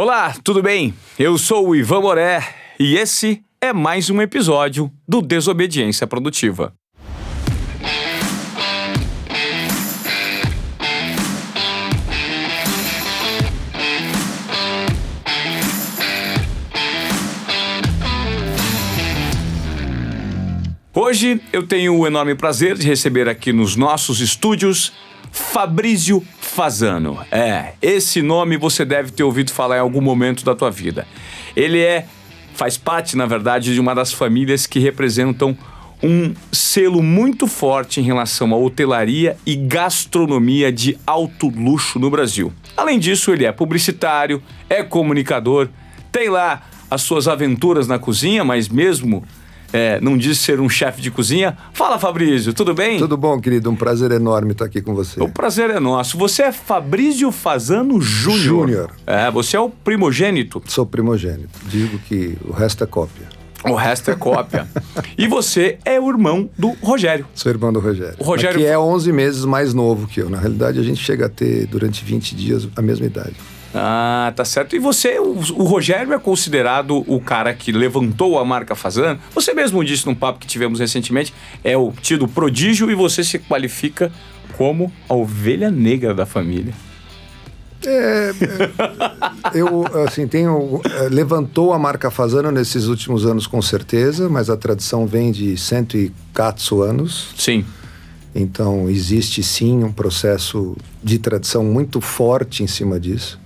Olá, tudo bem? Eu sou o Ivan Moré e esse é mais um episódio do Desobediência Produtiva. Hoje eu tenho o enorme prazer de receber aqui nos nossos estúdios Fabrício Fazano. É, esse nome você deve ter ouvido falar em algum momento da tua vida. Ele é faz parte, na verdade, de uma das famílias que representam um selo muito forte em relação à hotelaria e gastronomia de alto luxo no Brasil. Além disso, ele é publicitário, é comunicador, tem lá as suas aventuras na cozinha, mas mesmo é, não diz ser um chefe de cozinha. Fala, Fabrício, tudo bem? Tudo bom, querido. Um prazer enorme estar aqui com você. O prazer é nosso. Você é Fabrício Fazano Júnior. Júnior. É, você é o primogênito. Sou primogênito. Digo que o resto é cópia. O resto é cópia. e você é o irmão do Rogério. Sou irmão do Rogério. O Rogério que é 11 meses mais novo que eu. Na realidade, a gente chega a ter, durante 20 dias, a mesma idade. Ah, tá certo. E você, o, o, Rogério é considerado o cara que levantou a marca Fazano. Você mesmo disse num papo que tivemos recentemente, é o tido prodígio e você se qualifica como a ovelha negra da família. É, eu, assim, tenho. É, levantou a marca Fazano nesses últimos anos, com certeza, mas a tradição vem de 104 anos. Sim. Então, existe sim um processo de tradição muito forte em cima disso.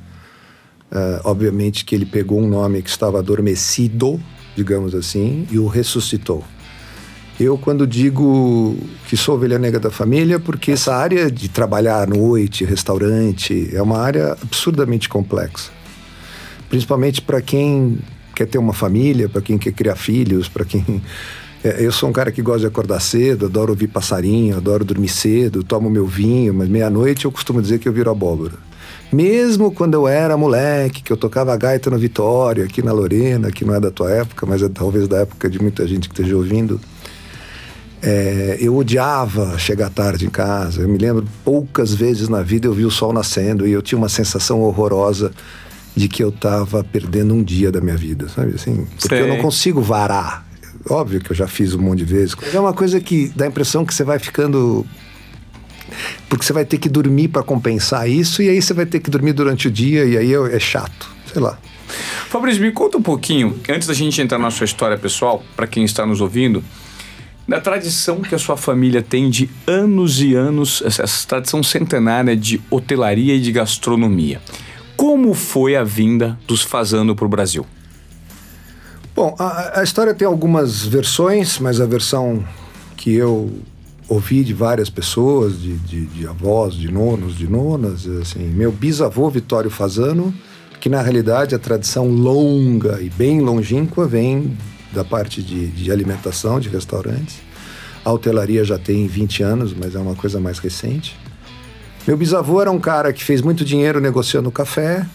Uh, obviamente que ele pegou um nome que estava adormecido, digamos assim, e o ressuscitou. Eu, quando digo que sou ovelha negra da família, porque essa área de trabalhar à noite, restaurante, é uma área absurdamente complexa. Principalmente para quem quer ter uma família, para quem quer criar filhos, para quem. É, eu sou um cara que gosta de acordar cedo, adoro ouvir passarinho, adoro dormir cedo, tomo meu vinho, mas meia-noite eu costumo dizer que eu viro abóbora. Mesmo quando eu era moleque, que eu tocava gaita no Vitória, aqui na Lorena, que não é da tua época, mas é talvez da época de muita gente que esteja ouvindo, é, eu odiava chegar tarde em casa. Eu me lembro poucas vezes na vida eu vi o sol nascendo e eu tinha uma sensação horrorosa de que eu estava perdendo um dia da minha vida, sabe assim? Porque Sei. eu não consigo varar. Óbvio que eu já fiz um monte de vezes. É uma coisa que dá a impressão que você vai ficando porque você vai ter que dormir para compensar isso, e aí você vai ter que dormir durante o dia, e aí é, é chato, sei lá. Fabrício, me conta um pouquinho, antes da gente entrar na sua história pessoal, para quem está nos ouvindo, da tradição que a sua família tem de anos e anos, essa tradição centenária de hotelaria e de gastronomia. Como foi a vinda dos Fazano para o Brasil? Bom, a, a, história tem algumas versões, mas a versão que eu ouvi de várias pessoas, de, de, de, avós, de nonos, de nonas, assim, meu bisavô Vitório Fazano, que na realidade a tradição longa e bem longínqua vem da parte de, de alimentação, de restaurantes. A hotelaria já tem 20 anos, mas é uma coisa mais recente. Meu bisavô era um cara que fez muito dinheiro negociando café,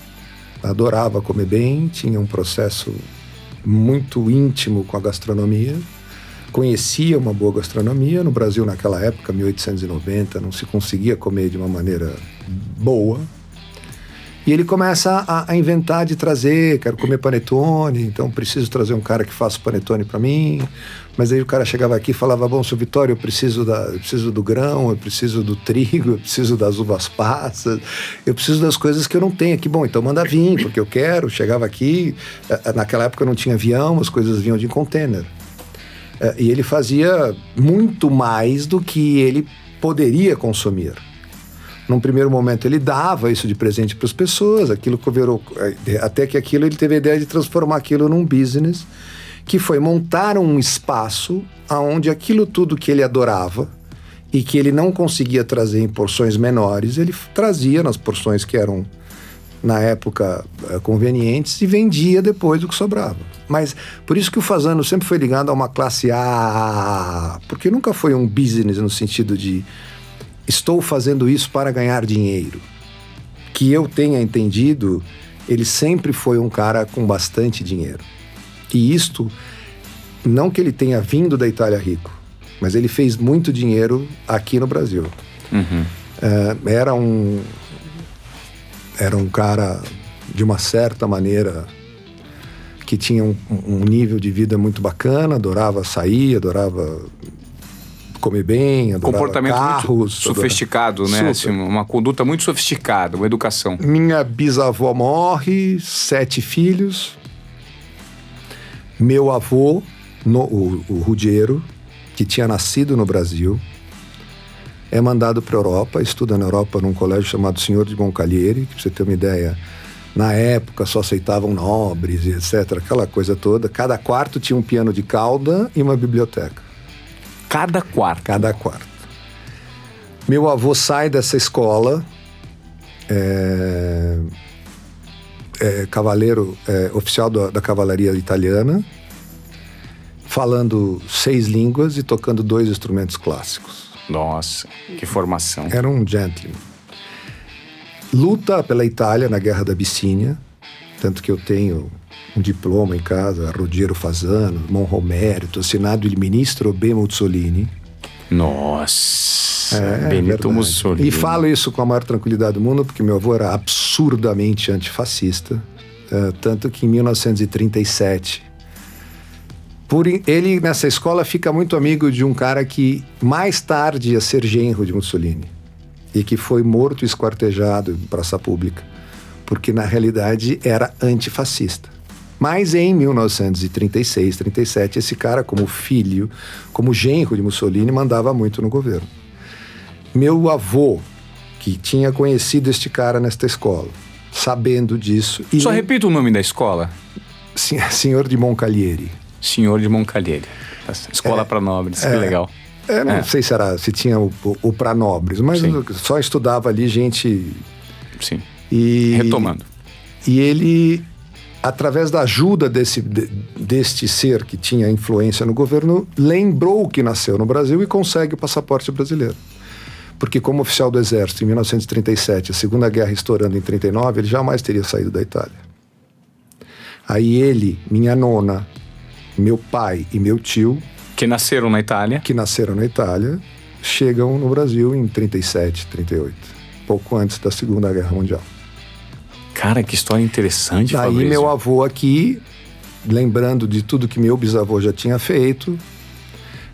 adorava comer bem, tinha um processo muito íntimo com a gastronomia conhecia uma boa gastronomia. No Brasil, naquela época, 1890, não se conseguia comer de uma maneira boa. E ele começa a, a, inventar de trazer, quero comer panetone, então preciso trazer um cara que faça panetone para mim. Mas aí o cara chegava aqui e falava: Bom, seu Vitório, eu preciso, da, eu preciso do grão, eu preciso do trigo, eu preciso das uvas passas, eu preciso das coisas que eu não tenho aqui. Bom, então manda vir, porque eu quero. Chegava aqui, eh, eh, naquela época não tinha avião, as coisas vinham de container. É, e ele fazia muito mais do que ele poderia consumir. Num primeiro momento ele dava isso de presente para as pessoas, aquilo virou, é, até que aquilo ele teve a ideia de transformar aquilo num business, que foi montar um espaço aonde aquilo tudo que ele adorava e que ele não conseguia trazer em porções menores, ele trazia nas porções que eram na época eh, convenientes e vendia depois do que sobrava. Mas por isso que o Fazano sempre foi ligado a uma classe A, porque nunca foi um business no sentido de estou fazendo isso para ganhar dinheiro. Que eu tenha entendido, ele sempre foi um cara com bastante dinheiro. E isto, não que ele tenha vindo da Itália rico, mas ele fez muito dinheiro aqui no Brasil. Uhum. Uh, era um, era um cara de uma certa maneira, que tinha um, um nível de vida muito bacana, adorava sair, adorava comer bem, adorava Comportamento carros. sofisticado, né? Super. Assim, uma conduta muito sofisticada, uma educação. Minha bisavó morre, sete filhos. Meu avô, no- o, o Rudiero, que tinha nascido no Brasil, é mandado para a Europa, estuda na Europa num colégio chamado Senhor de Moncalieri, que pra você ter uma ideia, na época só aceitavam nobres e etc, aquela coisa toda. Cada quarto tinha um piano de cauda e uma biblioteca Cada quarto. cada quarto. Meu avô sai dessa escola, é, é, cavaleiro, é, oficial da, da cavalaria italiana, falando seis línguas e tocando dois instrumentos clássicos. Nossa, que formação. Era um gentleman. Luta pela Itália na Guerra da Abissínia, tanto que eu tenho um diploma em casa, Rogero Fasano, Monromerito, assinado il ministro B. Mussolini. Nossa, É, Benito verdade. Mussolini. E falo isso com a maior tranquilidade do mundo, porque meu avô era absurdamente antifascista. eh, tanto que em 1937, por ele nessa escola fica muito amigo de um cara que mais tarde ia ser genro de Mussolini e que foi morto esquartejado em praça pública, porque na realidade era antifascista. Mas em 1936, 37, esse cara, como filho, como genro de Mussolini, mandava muito no governo. Meu avô, que tinha conhecido este cara nesta escola, sabendo disso. Só repita o nome da escola. Sen- Senhor de Moncalieri. Senhor de Moncalheiro. Escola É, para nobres, que é. legal. Eu não É. sei se, era, se tinha o, o, o para nobres, mas só estudava ali gente. Sim. E, Retomando. E ele, através da ajuda desse, de- deste ser que tinha influência no governo, lembrou que nasceu no Brasil e consegue o passaporte brasileiro. Porque, como oficial do Exército em 1937, a Segunda Guerra estourando em 39, ele jamais teria saído da Itália. Aí ele, minha nona, meu pai e meu tio, Que nasceram na Itália. que nasceram na Itália, chegam no Brasil em 37, 38, pouco antes da Segunda Guerra Mundial. Cara, que história interessante, Daí Fabrício. meu avô aqui, lembrando de tudo que meu bisavô já tinha feito,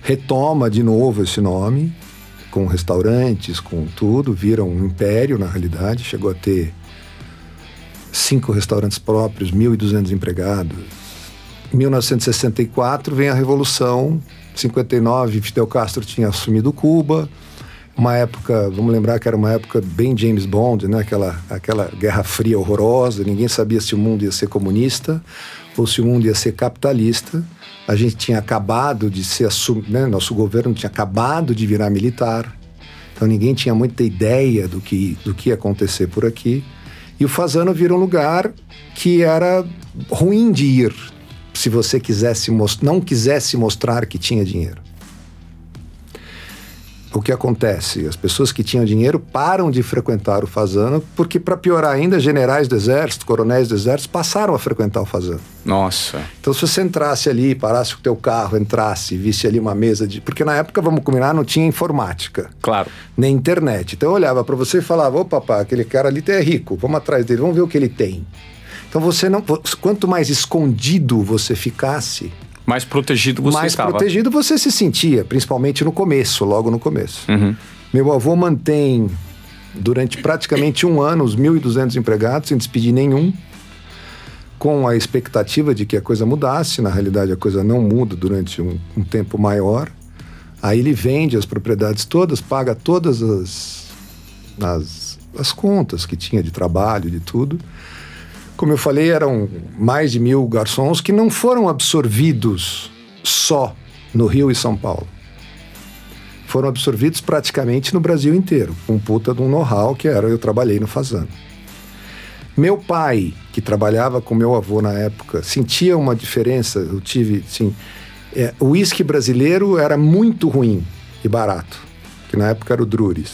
retoma de novo esse nome, com restaurantes, com tudo, vira um império na realidade, chegou a ter cinco restaurantes próprios, 1.200 empregados. Em 1964 vem a Revolução, 59 Fidel Castro tinha assumido Cuba, uma época, vamos lembrar que era uma época bem James Bond, né? aquela, aquela Guerra Fria horrorosa, ninguém sabia se o mundo ia ser comunista ou se o mundo ia ser capitalista. A gente tinha acabado de ser assumido, né? nosso governo tinha acabado de virar militar, então ninguém tinha muita ideia do que, do que ia acontecer por aqui. E o Fazano vira um lugar que era ruim de ir se você quisesse não quisesse mostrar que tinha dinheiro. O que acontece? As pessoas que tinham dinheiro param de frequentar o Fazano, porque, para piorar ainda, generais do exército, coronéis do exército passaram a frequentar o Fazano. Nossa. Então, se você entrasse ali, parasse com o teu carro, entrasse, visse ali uma mesa de. Porque na época, vamos combinar, não tinha informática Claro. nem internet. Então eu olhava para você e falava: ô papá, aquele cara ali é rico, vamos atrás dele, vamos ver o que ele tem. Então você não. Quanto mais escondido você ficasse, Mais protegido você mais estava. protegido você se sentia, principalmente no começo, logo no começo. Uhum. Meu avô mantém durante praticamente um ano os 1.200 empregados, sem despedir nenhum, com a expectativa de que a coisa mudasse. Na realidade, a coisa não muda durante um, um tempo maior. Aí ele vende as propriedades todas, paga todas as, as, as contas que tinha de trabalho, de tudo. Como eu falei, eram mais de mil garçons que não foram absorvidos só no Rio e São Paulo foram absorvidos praticamente no Brasil inteiro, com um puta de um know-how que era eu trabalhei no Fazano. Meu pai, que trabalhava com meu avô na época, sentia uma diferença. Eu tive, sim, é, o uísque brasileiro era muito ruim e barato, que na época era o Druris.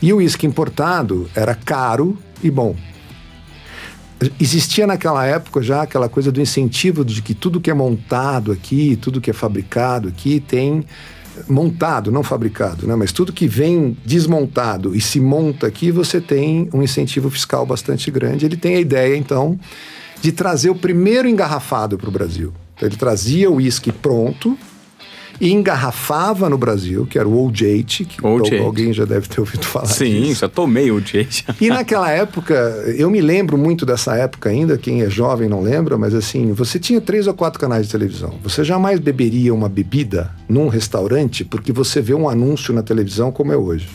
E o uísque importado era caro e bom. Existia naquela época já aquela coisa do incentivo de que tudo que é montado aqui, tudo que é fabricado aqui tem montado, não fabricado, né? mas tudo que vem desmontado e se monta aqui, você tem um incentivo fiscal bastante grande. Ele tem a ideia, então, de trazer o primeiro engarrafado para o Brasil. Então, ele trazia o uísque pronto, e engarrafava no Brasil, que era o Old Eight, que Old alguém já deve ter ouvido falar Sim, disso. já tomei Old Eight. E naquela época, eu me lembro muito dessa época ainda, quem é jovem não lembra, mas assim, você tinha três ou quatro canais de televisão. Você jamais beberia uma bebida num restaurante porque você vê um anúncio na televisão como é hoje.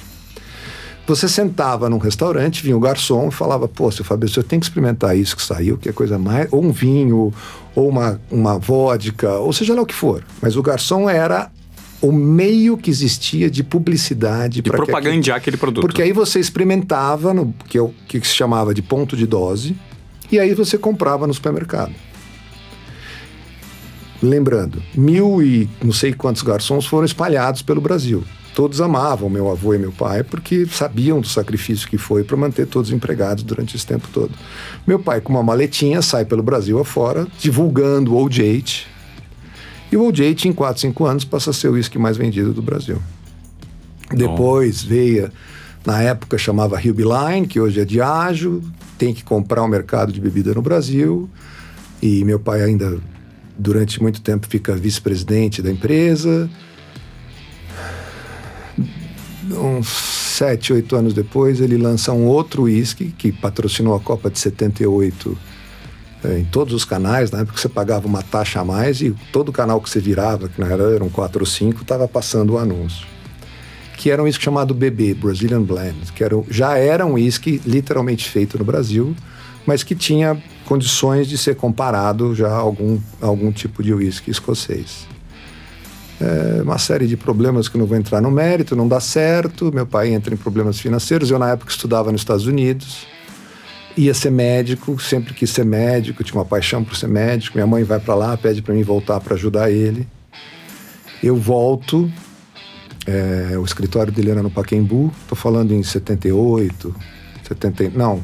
Você sentava num restaurante, vinha o garçom e falava: Pô, seu Fabrício, eu tenho que experimentar isso que saiu, que é coisa mais. Ou um vinho, ou uma, uma vodka, ou seja lá o que for. Mas o garçom era o meio que existia de publicidade para propagandear aquele produto. Porque aí você experimentava no que, é o, que se chamava de ponto de dose e aí você comprava no supermercado. Lembrando, mil e não sei quantos garçons foram espalhados pelo Brasil todos amavam meu avô e meu pai porque sabiam do sacrifício que foi para manter todos empregados durante esse tempo todo. Meu pai, com uma maletinha, sai pelo Brasil afora, divulgando o Old Eight. E o Old Eight, em 4, 5 anos, passa a ser o uísque mais vendido do Brasil. Depois veio, na época chamava Hillby Line, que hoje é Diageo, tem que comprar o um mercado de bebida no Brasil. E meu pai ainda, durante muito tempo, fica vice-presidente da empresa uns sete, oito anos depois, ele lança um outro uísque que patrocinou a Copa de 78 é, em todos os canais, na época você pagava uma taxa a mais e todo canal que você virava, que na era eram quatro ou cinco, estava passando o anúncio. Que era um uísque chamado BB, Brazilian Blend, que era, já era um uísque literalmente feito no Brasil, mas que tinha condições de ser comparado já a algum, a algum tipo de uísque escocês é, uma série de problemas que não vou entrar no mérito, não dá certo. Meu pai entra em problemas financeiros. Eu, na época, estudava nos Estados Unidos, ia ser médico, sempre quis ser médico, tinha uma paixão por ser médico. Minha mãe vai para lá, pede para mim voltar para ajudar ele. Eu volto, é, o escritório dele era no Paquembu, estou falando em 78, 70, não,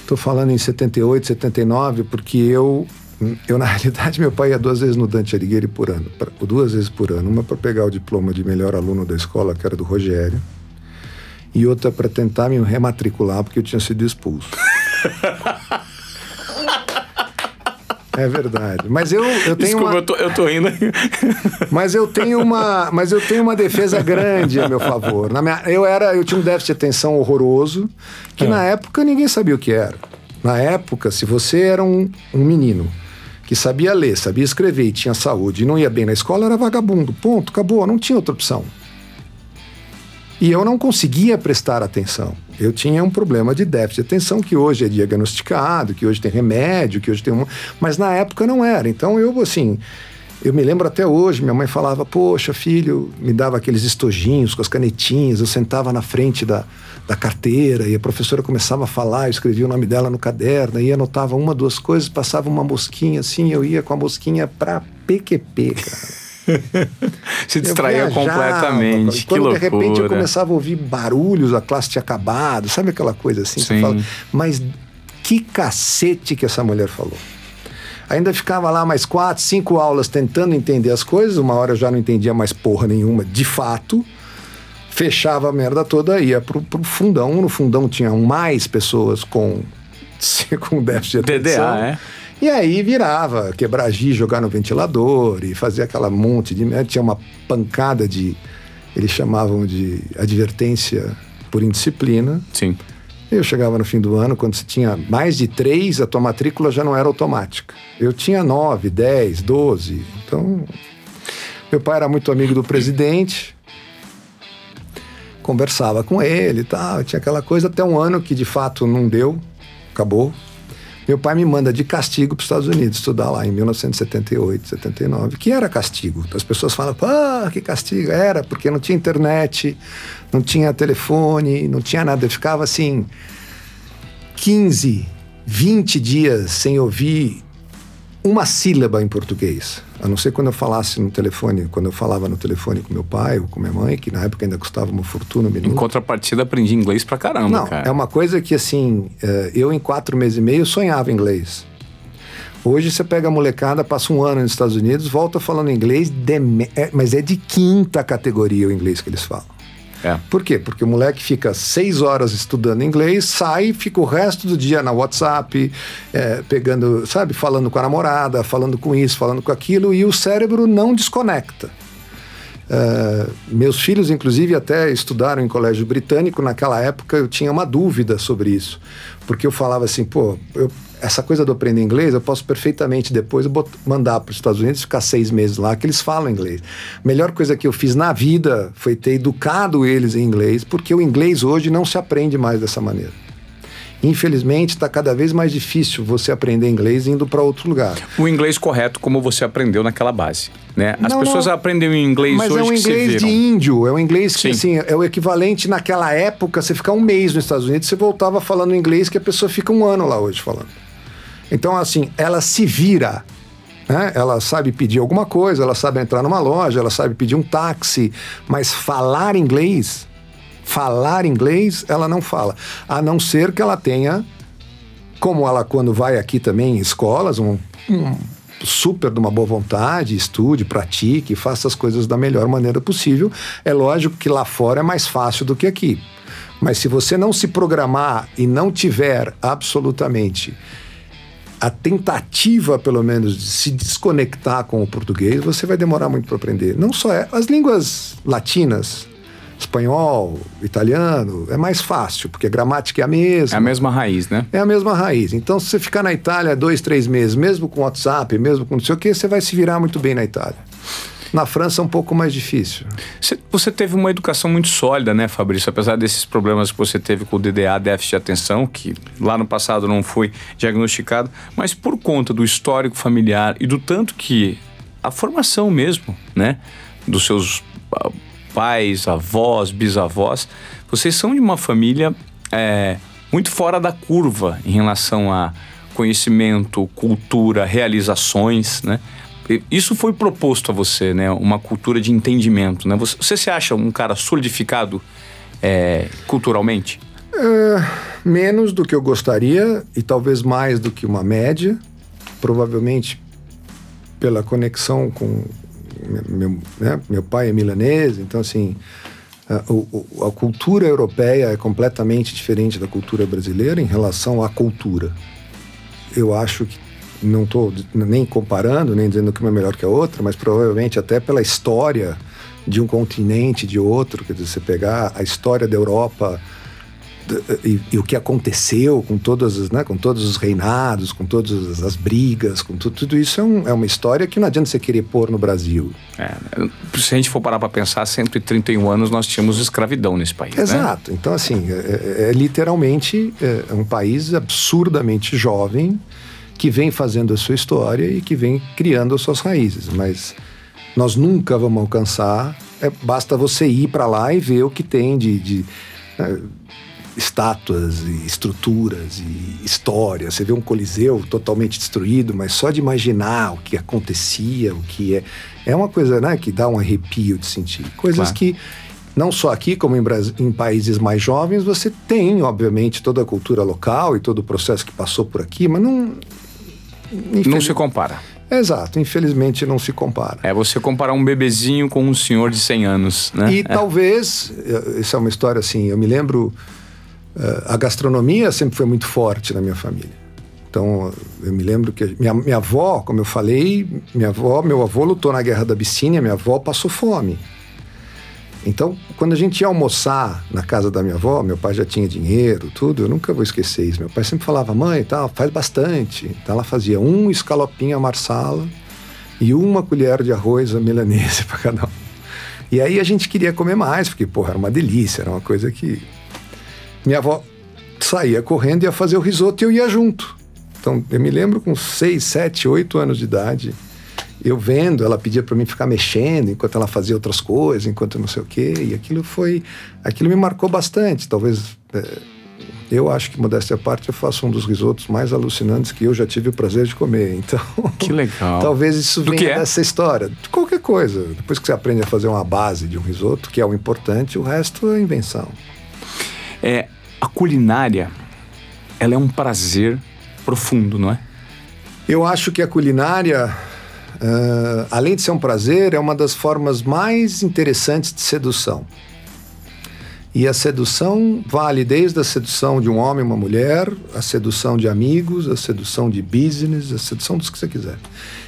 estou falando em 78, 79, porque eu eu, na realidade, meu pai ia duas vezes no Dante Alighieri por ano, pra, duas vezes por ano. Uma para pegar o diploma de melhor aluno da escola, que era do Rogério, e outra para tentar me rematricular, porque eu tinha sido expulso. É verdade. Mas eu, eu tenho Desculpa, uma... eu, tô, eu tô indo. mas eu tenho uma, mas eu tenho uma defesa grande a meu favor. Na minha, eu era, eu tinha um déficit de atenção horroroso, que é. na época ninguém sabia o que era. Na época, se você era um, um menino que sabia ler, sabia escrever e tinha saúde e não ia bem na escola, era vagabundo. Ponto, acabou, não tinha outra opção. E eu não conseguia prestar atenção. Eu tinha um problema de déficit de atenção que hoje é diagnosticado, que hoje tem remédio, que hoje tem um. Mas na época não era. Então eu, assim, eu me lembro até hoje, minha mãe falava: Poxa, filho, me dava aqueles estojinhos com as canetinhas, eu sentava na frente da, da carteira e a professora começava a falar, eu escrevia o nome dela no caderno e anotava uma, duas coisas, passava uma mosquinha assim, eu ia com a mosquinha pra PQP, cara. Se distraía completamente. Quando que de repente eu começava a ouvir barulhos, a classe tinha acabado, sabe aquela coisa assim? Sim. Fala, mas que cacete que essa mulher falou. Ainda ficava lá mais quatro, cinco aulas tentando entender as coisas, uma hora eu já não entendia mais porra nenhuma, de fato fechava a merda toda, ia pro, pro fundão. No fundão tinham mais pessoas com, com déficit de atenção. DDA, é? E aí virava, quebrar giz, jogar no ventilador e fazer aquela monte de... Tinha uma pancada de... Eles chamavam de advertência por indisciplina. Sim. Eu chegava no fim do ano, quando você tinha mais de três, a tua matrícula já não era automática. Eu tinha nove, dez, doze. Então, meu pai era muito amigo do presidente, conversava com ele e tal, tinha aquela coisa até um ano que de fato não deu, acabou. Meu pai me manda de castigo para os Estados Unidos estudar lá em 1978, 79, que era castigo. As pessoas falam, ah, que castigo. Era, porque não tinha internet, não tinha telefone, não tinha nada. Eu ficava assim, 15, 20 dias sem ouvir uma sílaba em português. A não ser quando eu falasse no telefone, quando eu falava no telefone com meu pai ou com minha mãe, que na época ainda custava uma fortuna um minuto. Em contrapartida, aprendi inglês pra caramba, não, cara. É uma coisa que, assim, eh, eu em quatro meses e meio sonhava inglês. Hoje você pega a molecada, passa um ano nos Estados Unidos, volta falando inglês, de, é, mas é de quinta categoria o inglês que eles falam. É. Por quê? Porque o moleque fica seis horas estudando inglês, sai, fica o resto do dia na WhatsApp, é, pegando, sabe, falando com a namorada, falando com isso, falando com aquilo, e o cérebro não desconecta. Uh, meus filhos, inclusive, até estudaram em colégio britânico. Naquela época eu tinha uma dúvida sobre isso, porque eu falava assim, pô, eu, essa coisa do aprender inglês eu posso perfeitamente depois mandar para os Estados Unidos ficar seis meses lá que eles falam inglês. Melhor coisa que eu fiz na vida foi ter educado eles em inglês, porque o inglês hoje não se aprende mais dessa maneira. Infelizmente, está cada vez mais difícil você aprender inglês indo para outro lugar. O inglês correto, como você aprendeu naquela base. Né? As não, pessoas não, aprendem inglês mas hoje é um inglês de índio, é um inglês que assim, é o equivalente naquela época, você ficar um mês nos Estados Unidos, você voltava falando inglês que a pessoa fica um ano lá hoje falando. Então, assim, ela se vira. Né? Ela sabe pedir alguma coisa, ela sabe entrar numa loja, ela sabe pedir um táxi, mas falar inglês falar inglês, ela não fala. A não ser que ela tenha, como ela quando vai aqui também em escolas, um, um super de uma boa vontade, estude, pratique, faça as coisas da melhor maneira possível. É lógico que lá fora é mais fácil do que aqui. Mas se você não se programar e não tiver absolutamente a tentativa, pelo menos, de se desconectar com o português, você vai demorar muito para aprender. Não só é, as línguas latinas, espanhol, italiano, é mais fácil, porque a gramática é a mesma. É a mesma raiz, né? É a mesma raiz. Então, se você ficar na Itália dois, três meses, mesmo com WhatsApp, mesmo com não sei o quê, você vai se virar muito bem na Itália. Na França é um pouco mais difícil. Você teve uma educação muito sólida, né, Fabrício? Apesar desses problemas que você teve com o DDA, déficit de atenção, que lá no passado não foi diagnosticado, mas por conta do histórico familiar e do tanto que a formação mesmo, né, dos seus ah, pais, avós, bisavós, vocês são de uma família é, muito fora da curva em relação a conhecimento, cultura, realizações, né? Isso foi proposto a você, né? Uma cultura de entendimento, né? Você, você se acha um cara solidificado é, culturalmente? É, menos do que eu gostaria e talvez mais do que uma média. Provavelmente pela conexão com, meu, né, meu pai é milanês, então assim a, a, cultura europeia é completamente diferente da cultura brasileira em relação à cultura. Eu acho que não estou nem comparando, nem dizendo que uma é melhor que a outra, mas provavelmente até pela história de um continente, de outro, quer dizer, você pegar a história da Europa e, e, o que aconteceu com todos, né, com todos os reinados, com todas as brigas, com tudo, tudo isso é, um, é, uma história que não adianta você querer pôr no Brasil. É, se a gente for parar para pensar, 131 anos nós tínhamos escravidão nesse país. Né? Exato. Né? Então, assim, é, é, é literalmente é um país absurdamente jovem que vem fazendo a sua história e que vem criando as suas raízes. Mas nós nunca vamos alcançar. É, basta você ir para lá e ver o que tem de, de estátuas e estruturas e histórias. Você vê um coliseu totalmente destruído, mas só de imaginar o que acontecia, o que é, é uma coisa, né, que dá um arrepio de sentir. Coisas claro. que não só aqui, como em, em, países mais jovens, você tem, obviamente, toda a cultura local e todo o processo que passou por aqui, mas não. Infeliz... Não se compara. Exato, infelizmente não se compara. É você comparar um bebezinho com um senhor de 100 anos, né? E é. talvez, isso é uma história assim, eu me lembro eh, a gastronomia sempre foi muito forte na minha família. Então, eu me lembro que minha, minha avó, como eu falei, minha avó, meu avô lutou na guerra da Abissínia, minha avó passou fome. Então, quando a gente ia almoçar na casa da minha avó, meu pai já tinha dinheiro, tudo, eu nunca vou esquecer isso. Meu pai sempre falava, mãe, tá, faz bastante. Então, ela fazia um escalopinho a marsala e uma colher de arroz a milanese para cada um. E aí a gente queria comer mais, porque, porra, era uma delícia, era uma coisa que minha avó saía correndo ia fazer o risoto e eu ia junto. Então, eu me lembro com 6, 7, 8 anos de idade, eu vendo, ela pedia para mim ficar mexendo enquanto ela fazia outras coisas, enquanto não sei o quê, e aquilo foi, aquilo me marcou bastante. Talvez, é, eu acho que, modéstia à parte, eu faço um dos risotos mais alucinantes que eu já tive o prazer de comer. Então, que legal. talvez isso Do venha é? dessa história. De qualquer coisa. Depois que você aprende a fazer uma base de um risoto, que é o importante, o resto é invenção. É, a culinária, ela é um prazer profundo, não é? Eu acho que a culinária, uh, além de ser um prazer, é uma das formas mais interessantes de sedução. E a sedução vale desde a sedução de um homem e uma mulher, a sedução de amigos, a sedução de business, a sedução dos que você quiser.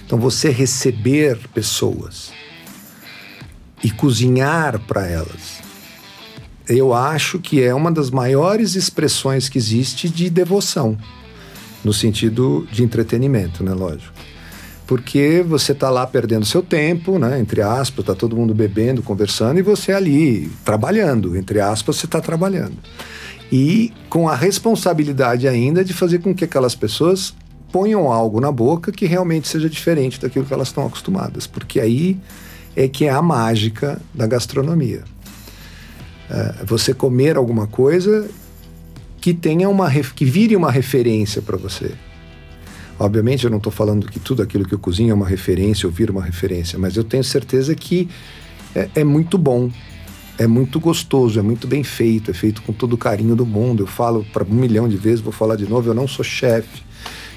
Então você receber pessoas e cozinhar para elas, eu acho que é uma das maiores expressões que existe de devoção, no sentido de entretenimento, né, lógico porque você está lá perdendo seu tempo, né? Entre aspas, está todo mundo bebendo, conversando e você ali trabalhando, entre aspas, você está trabalhando. E com a responsabilidade ainda de fazer com que aquelas pessoas ponham algo na boca que realmente seja diferente daquilo que elas estão acostumadas, porque aí é que é a mágica da gastronomia. É você comer alguma coisa que tenha uma que vire uma referência para você. Obviamente, eu não estou falando que tudo aquilo que eu cozinho é uma referência ou vira uma referência, mas eu tenho certeza que é, é muito bom, é muito gostoso, é muito bem feito, é feito com todo o carinho do mundo. Eu falo para um milhão de vezes, vou falar de novo, eu não sou chefe.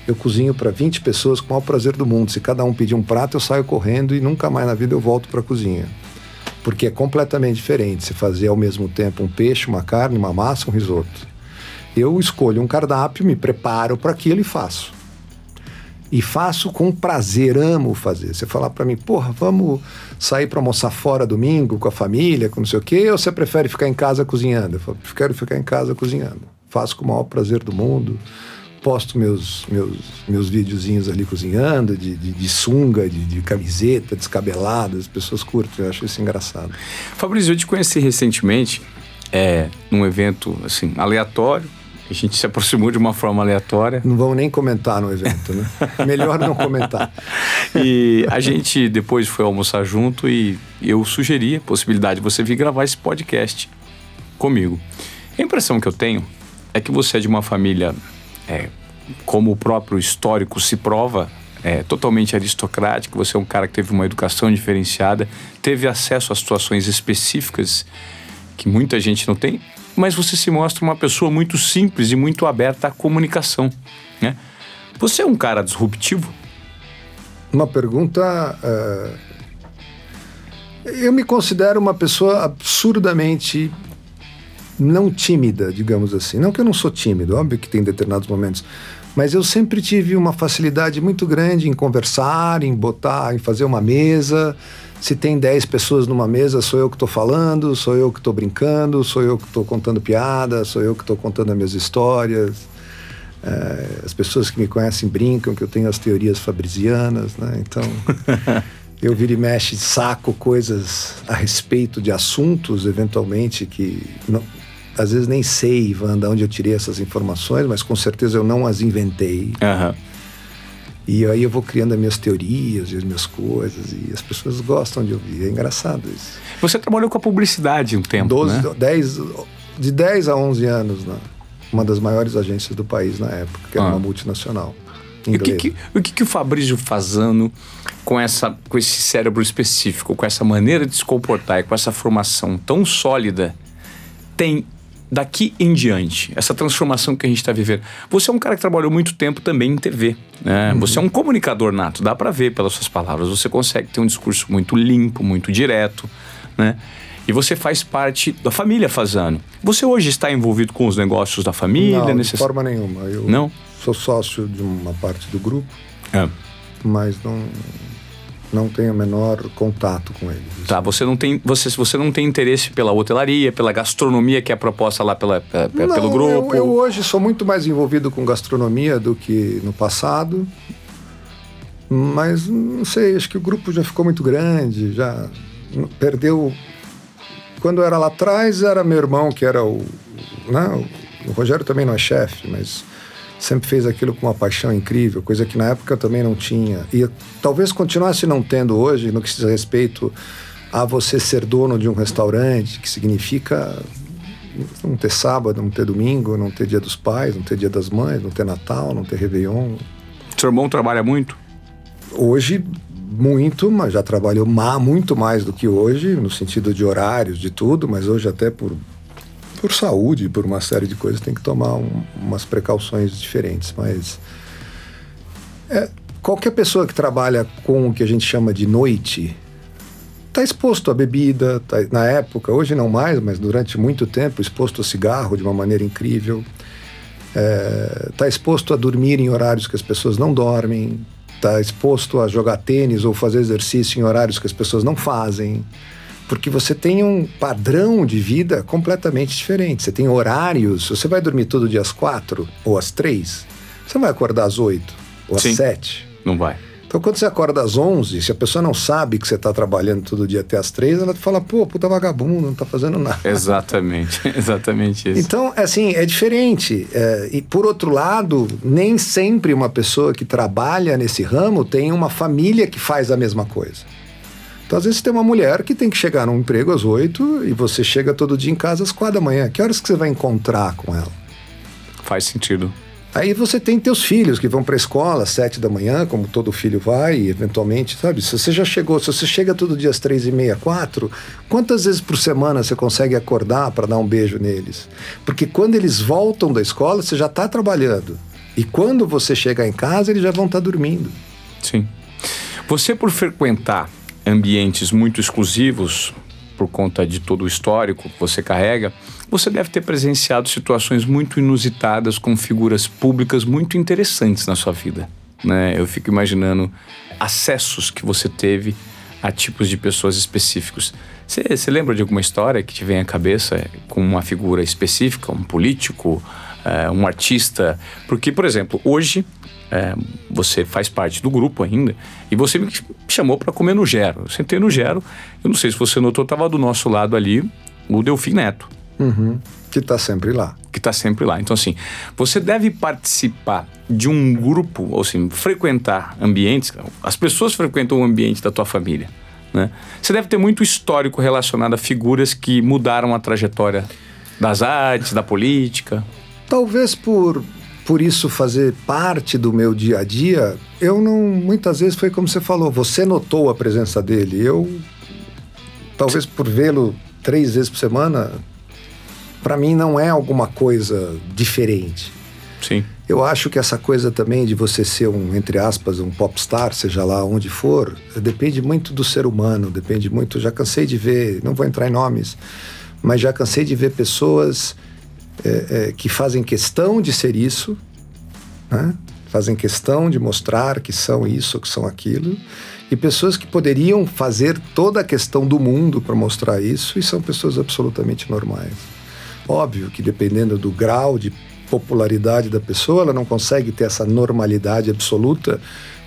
Eu cozinho para 20 pessoas com o maior prazer do mundo. Se cada um pedir um prato, eu saio correndo e nunca mais na vida eu volto para a cozinha. Porque é completamente diferente se fazer ao mesmo tempo um peixe, uma carne, uma massa, um risoto. Eu escolho um cardápio, me preparo para aquilo e faço e faço com prazer, amo fazer. Você falar para mim, porra, vamos sair para almoçar fora domingo com a família, com não sei o quê, ou você prefere ficar em casa cozinhando? Eu falo, quero ficar em casa cozinhando. Faço com o maior prazer do mundo. Posto meus, meus, meus videozinhos ali cozinhando, de, de, de sunga, de, de, camiseta, descabelada, as pessoas curtem, eu acho isso engraçado. Fabrício, eu te conheci recentemente, é, num evento assim, aleatório, a gente se aproximou de uma forma aleatória. Não vamos nem comentar no evento, né? Melhor não comentar. e a gente depois foi almoçar junto e eu sugeri a possibilidade de você vir gravar esse podcast comigo. A impressão que eu tenho é que você é de uma família, é, como o próprio histórico se prova, é, totalmente aristocrática. Você é um cara que teve uma educação diferenciada, teve acesso a situações específicas que muita gente não tem mas você se mostra uma pessoa muito simples e muito aberta à comunicação. Né? Você é um cara disruptivo? Uma pergunta. Uh... Eu me considero uma pessoa absurdamente não tímida, digamos assim. Não que eu não sou tímido, óbvio que tem determinados momentos, mas eu sempre tive uma facilidade muito grande em conversar, em botar, em fazer uma mesa, se tem 10 pessoas numa mesa, sou eu que estou falando, sou eu que estou brincando, sou eu que estou contando piada, sou eu que estou contando as minhas histórias. É, as pessoas que me conhecem brincam que eu tenho as teorias fabrisianas, né? Então, eu viro e mexe, saco coisas a respeito de assuntos, eventualmente, que não, às vezes nem sei, Wanda, onde eu tirei essas informações, mas com certeza eu não as inventei. Uhum. E aí eu vou criando as minhas teorias e as minhas coisas, e as pessoas gostam de ouvir. É engraçado isso. Você trabalhou com a publicidade um tempo, 12, né? 10, de 10 a 11 anos, né? uma das maiores agências do país na época, que era ah. uma multinacional. E o que, que, o que, que o Fabrício Fazano, com, essa, com esse cérebro específico, com essa maneira de se comportar e com essa formação tão sólida, tem daqui em diante, essa transformação que a gente está vivendo. Você é um cara que trabalhou muito tempo também em TV. Né? Uhum. Você é um comunicador nato, dá para ver pelas suas palavras. Você consegue ter um discurso muito limpo, muito direto, né? E você faz parte da família Fazano. Você hoje está envolvido com os negócios da família? Não, de forma nenhuma. Eu não? sou sócio de uma parte do grupo, é. mas não, não tenho o menor contato com eles. Tá, você não tem, você, você não tem interesse pela hotelaria, pela gastronomia que é proposta lá pela, pela não, pelo grupo? Eu, eu hoje sou muito mais envolvido com gastronomia do que no passado. Mas não sei, acho que o grupo já ficou muito grande, já perdeu. Quando era lá atrás, era meu irmão que era o. Né? O Rogério também não é chefe, mas sempre fez aquilo com uma paixão incrível, coisa que na época eu também não tinha. E talvez continuasse não tendo hoje, no que se diz respeito a você ser dono de um restaurante, que significa não ter sábado, não ter domingo, não ter dia dos pais, não ter dia das mães, não ter Natal, não ter Réveillon. Seu irmão trabalha muito? Hoje, muito, mas já trabalhou muito mais do que hoje, no sentido de horários, de tudo, mas hoje até por por saúde, por uma série de coisas, tem que tomar um, umas precauções diferentes. Mas é, qualquer pessoa que trabalha com o que a gente chama de noite está exposto à bebida, tá, na época, hoje não mais, mas durante muito tempo, exposto ao cigarro de uma maneira incrível. Está é, tá exposto a dormir em horários que as pessoas não dormem, está exposto a jogar tênis ou fazer exercício em horários que as pessoas não fazem. Porque você tem um padrão de vida completamente diferente. Você tem horários. Você vai dormir todo dia às quatro ou às três, você vai acordar às oito ou às Sim, sete. Não vai. Então, quando você acorda às 11, se a pessoa não sabe que você está trabalhando todo dia até às 3, ela fala, pô, puta vagabundo, não está fazendo nada. Exatamente, exatamente isso. Então, assim, é diferente. É, e, por outro lado, nem sempre uma pessoa que trabalha nesse ramo tem uma família que faz a mesma coisa. Então, às vezes, tem uma mulher que tem que chegar num emprego às 8 e você chega todo dia em casa às 4 da manhã. Que horas que você vai encontrar com ela? Faz sentido. Aí você tem teus filhos que vão para a escola às sete da manhã, como todo filho vai, e eventualmente, sabe? Se você já chegou, se você chega todo dia às três e meia, quatro, quantas vezes por semana você consegue acordar para dar um beijo neles? Porque quando eles voltam da escola, você já está trabalhando. E quando você chegar em casa, eles já vão estar tá dormindo. Sim. Você, por frequentar ambientes muito exclusivos, por conta de todo o histórico que você carrega, você deve ter presenciado situações muito inusitadas com figuras públicas muito interessantes na sua vida. Né? Eu fico imaginando acessos que você teve a tipos de pessoas específicos. Você lembra de alguma história que te vem à cabeça com uma figura específica, um político, é, um artista? Porque, por exemplo, hoje é, você faz parte do grupo ainda e você me chamou para comer no Gero. Eu sentei no Gero, eu não sei se você notou, estava do nosso lado ali o Delfim Neto. Uhum. Que está sempre lá. Que está sempre lá. Então, assim, você deve participar de um grupo, ou assim, frequentar ambientes. As pessoas frequentam o ambiente da tua família. Né? Você deve ter muito histórico relacionado a figuras que mudaram a trajetória das artes, da política. Talvez por, por isso fazer parte do meu dia a dia, eu não. Muitas vezes foi como você falou, você notou a presença dele. Eu, talvez por vê-lo três vezes por semana, para mim não é alguma coisa diferente. Sim. Eu acho que essa coisa também de você ser um, entre aspas, um popstar, seja lá onde for, depende muito do ser humano, depende muito. Já cansei de ver, não vou entrar em nomes, mas já cansei de ver pessoas é, é, que fazem questão de ser isso, né? fazem questão de mostrar que são isso, que são aquilo, e pessoas que poderiam fazer toda a questão do mundo para mostrar isso, e são pessoas absolutamente normais. Óbvio que dependendo do grau de popularidade da pessoa, ela não consegue ter essa normalidade absoluta,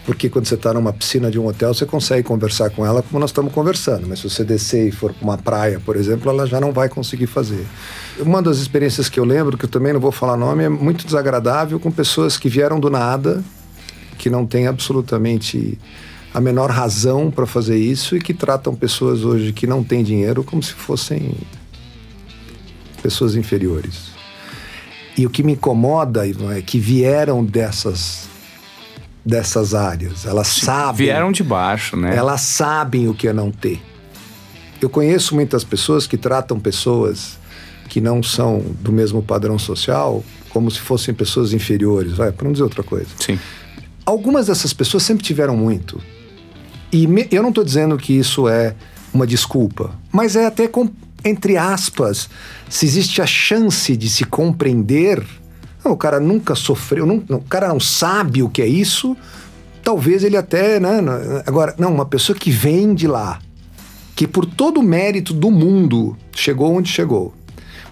porque quando você está numa piscina de um hotel, você consegue conversar com ela como nós estamos conversando, mas se você descer e for para uma praia, por exemplo, ela já não vai conseguir fazer. Uma das experiências que eu lembro, que eu também não vou falar nome, é muito desagradável com pessoas que vieram do nada, que não têm absolutamente a menor razão para fazer isso e que tratam pessoas hoje que não têm dinheiro como se fossem pessoas inferiores. E o que me incomoda, Ivan, é que vieram dessas dessas áreas. Elas sabem. Vieram de baixo, né? Elas sabem o que é não ter. Eu conheço muitas pessoas que tratam pessoas que não são do mesmo padrão social como se fossem pessoas inferiores, vai, para não dizer outra coisa. Sim. Algumas dessas pessoas sempre tiveram muito. E me, eu não estou dizendo que isso é uma desculpa, mas é até com, entre aspas, se existe a chance de se compreender, não, o cara nunca sofreu, não, o cara não sabe o que é isso, talvez ele até, né? Agora, não, uma pessoa que vem de lá, que por todo o mérito do mundo chegou onde chegou,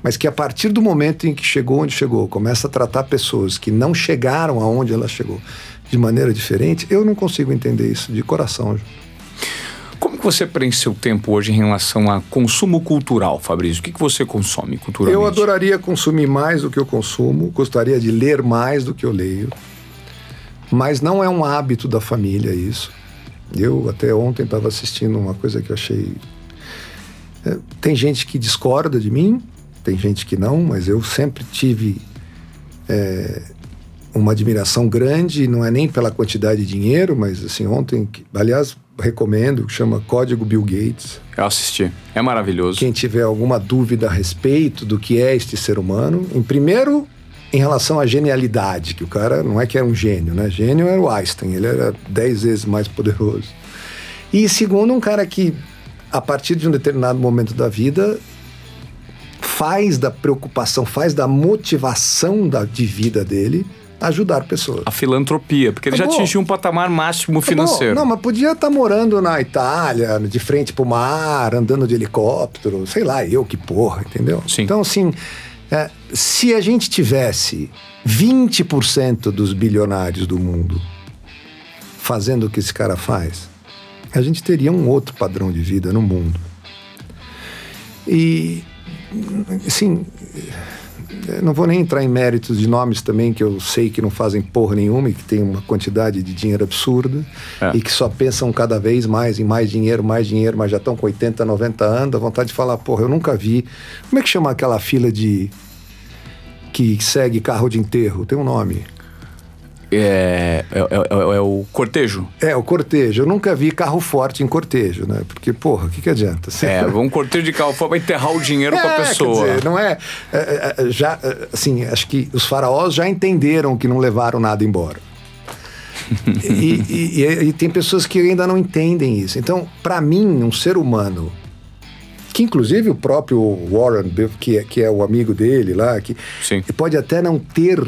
mas que a partir do momento em que chegou onde chegou, começa a tratar pessoas que não chegaram aonde ela chegou de maneira diferente, eu não consigo entender isso de coração. Que você preenche seu tempo hoje em relação a consumo cultural, Fabrício? O que, que você consome culturalmente? Eu adoraria consumir mais do que eu consumo, gostaria de ler mais do que eu leio, mas não é um hábito da família isso. Eu até ontem estava assistindo uma coisa que eu achei. É, tem gente que discorda de mim, tem gente que não, mas eu sempre tive é, uma admiração grande, não é nem pela quantidade de dinheiro, mas assim, ontem, aliás, recomendo, chama Código Bill Gates. Eu assisti, é maravilhoso. Quem tiver alguma dúvida a respeito do que é este ser humano, em primeiro, em relação à genialidade, que o cara não é que era um gênio, né? Gênio era o Einstein, ele era dez vezes mais poderoso. E segundo, um cara que, a partir de um determinado momento da vida, faz da preocupação, faz da motivação da, de vida dele ajudar pessoas. A filantropia, porque ele já atingiu um patamar máximo financeiro. Não, mas podia estar tá morando na Itália, de frente para o mar, andando de helicóptero, sei lá, eu que porra, entendeu? Sim. Então, assim, é, se a gente tivesse 20% dos bilionários do mundo fazendo o que esse cara faz, a gente teria um outro padrão de vida no mundo. E, assim, não vou nem entrar em méritos de nomes também que eu sei que não fazem porra nenhuma e que tem uma quantidade de dinheiro absurda é. e que só pensam cada vez mais em mais dinheiro, mais dinheiro, mas já estão com 80, 90 anos, a vontade de falar, porra, eu nunca vi. Como é que chama aquela fila de que segue carro de enterro? Tem um nome. É, é, é, é, o cortejo. É, o cortejo. Eu nunca vi carro forte em cortejo, né? Porque, porra, o que, que adianta? Você... É, um cortejo de carro forte para enterrar o dinheiro com a pessoa. Dizer, não é, Já, assim, acho que os faraós já entenderam que não levaram nada embora. e, e, e, e tem pessoas que ainda não entendem isso. Então, para mim, um ser humano que inclusive o próprio Warren, que é, que é o amigo dele lá, que Sim. pode até não ter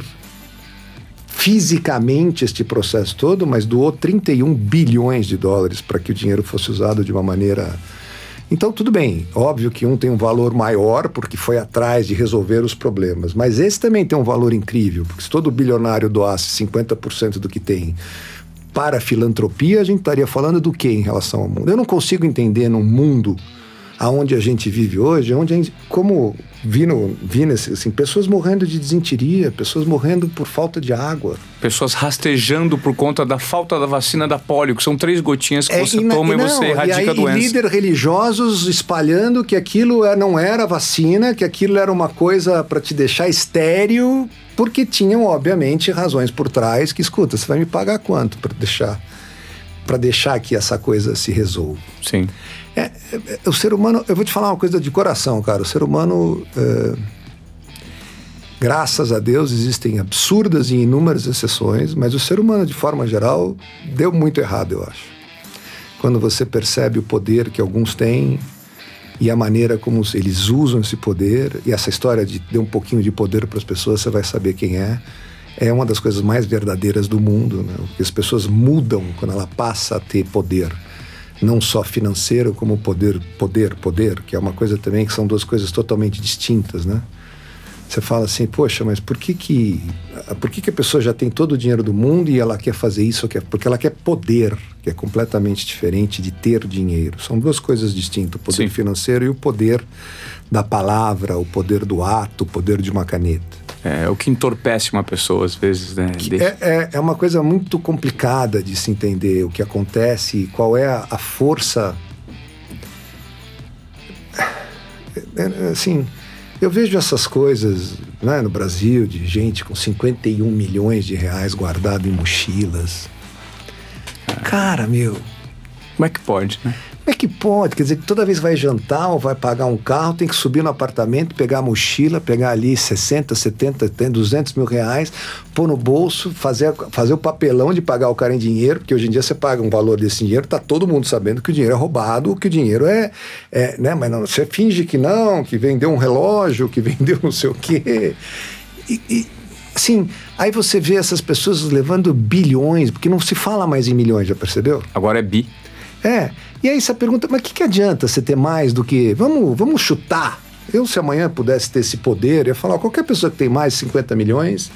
fisicamente este processo todo, mas doou 31 bilhões de dólares para que o dinheiro fosse usado de uma maneira. Então, tudo bem, óbvio que um tem um valor maior porque foi atrás de resolver os problemas, mas esse também tem um valor incrível, porque se todo bilionário doasse 50% do que tem para a filantropia, a gente estaria falando do que em relação ao mundo? Eu não consigo entender num mundo aonde a gente vive hoje, onde gente, como vi, no, vi nesse, assim, pessoas morrendo de desinteria, pessoas morrendo por falta de água. Pessoas rastejando por conta da falta da vacina da polio, que são três gotinhas que é, você e toma e, não, e você erradica e aí, a doença. E líderes religiosos espalhando que aquilo é, não era vacina, que aquilo era uma coisa para te deixar estéreo, porque tinham, obviamente, razões por trás que, escuta, você vai me pagar quanto para deixar para deixar que essa coisa se resolva. Sim. É, é, o ser humano, eu vou te falar uma coisa de coração, cara. O ser humano, é, graças a Deus, existem absurdas e inúmeras exceções, mas o ser humano, de forma geral, deu muito errado, eu acho. Quando você percebe o poder que alguns têm e a maneira como eles usam esse poder, e essa história de dar um pouquinho de poder para as pessoas, você vai saber quem é. É uma das coisas mais verdadeiras do mundo, né? Porque as pessoas mudam quando ela passa a ter poder não só financeiro como poder, poder, poder, que é uma coisa também que são duas coisas totalmente distintas, né? Você fala assim, poxa, mas por que que, por que que a pessoa já tem todo o dinheiro do mundo e ela quer fazer isso? Porque ela quer poder, que é completamente diferente de ter dinheiro. São duas coisas distintas, o poder Sim. financeiro e o poder da palavra, o poder do ato, o poder de uma caneta. É, o que entorpece uma pessoa, às vezes, né? É, é, é, uma coisa muito complicada de se entender o que acontece, qual é a, a força. É, é, assim, eu vejo essas coisas né, no Brasil, de gente com 51 milhões de reais guardado em mochilas. Cara, meu. Como é que pode, né? Como é que pode? Quer dizer, que toda vez vai jantar ou vai pagar um carro, tem que subir no apartamento, pegar a mochila, pegar ali 60, 70, 200 mil reais, pôr no bolso, fazer, fazer o papelão de pagar o cara em dinheiro, porque hoje em dia você paga um valor desse dinheiro, tá todo mundo sabendo que o dinheiro é roubado, que o dinheiro é, é né? Mas não, você finge que não, que vendeu um relógio, que vendeu não sei o quê. E, e assim, aí você vê essas pessoas levando bilhões, porque não se fala mais em milhões, já percebeu? Agora é bi. É. E aí você pergunta, mas o que, que adianta você ter mais do que. Vamos, vamos chutar. Eu, se amanhã pudesse ter esse poder, ia falar: qualquer pessoa que tem mais de 50 milhões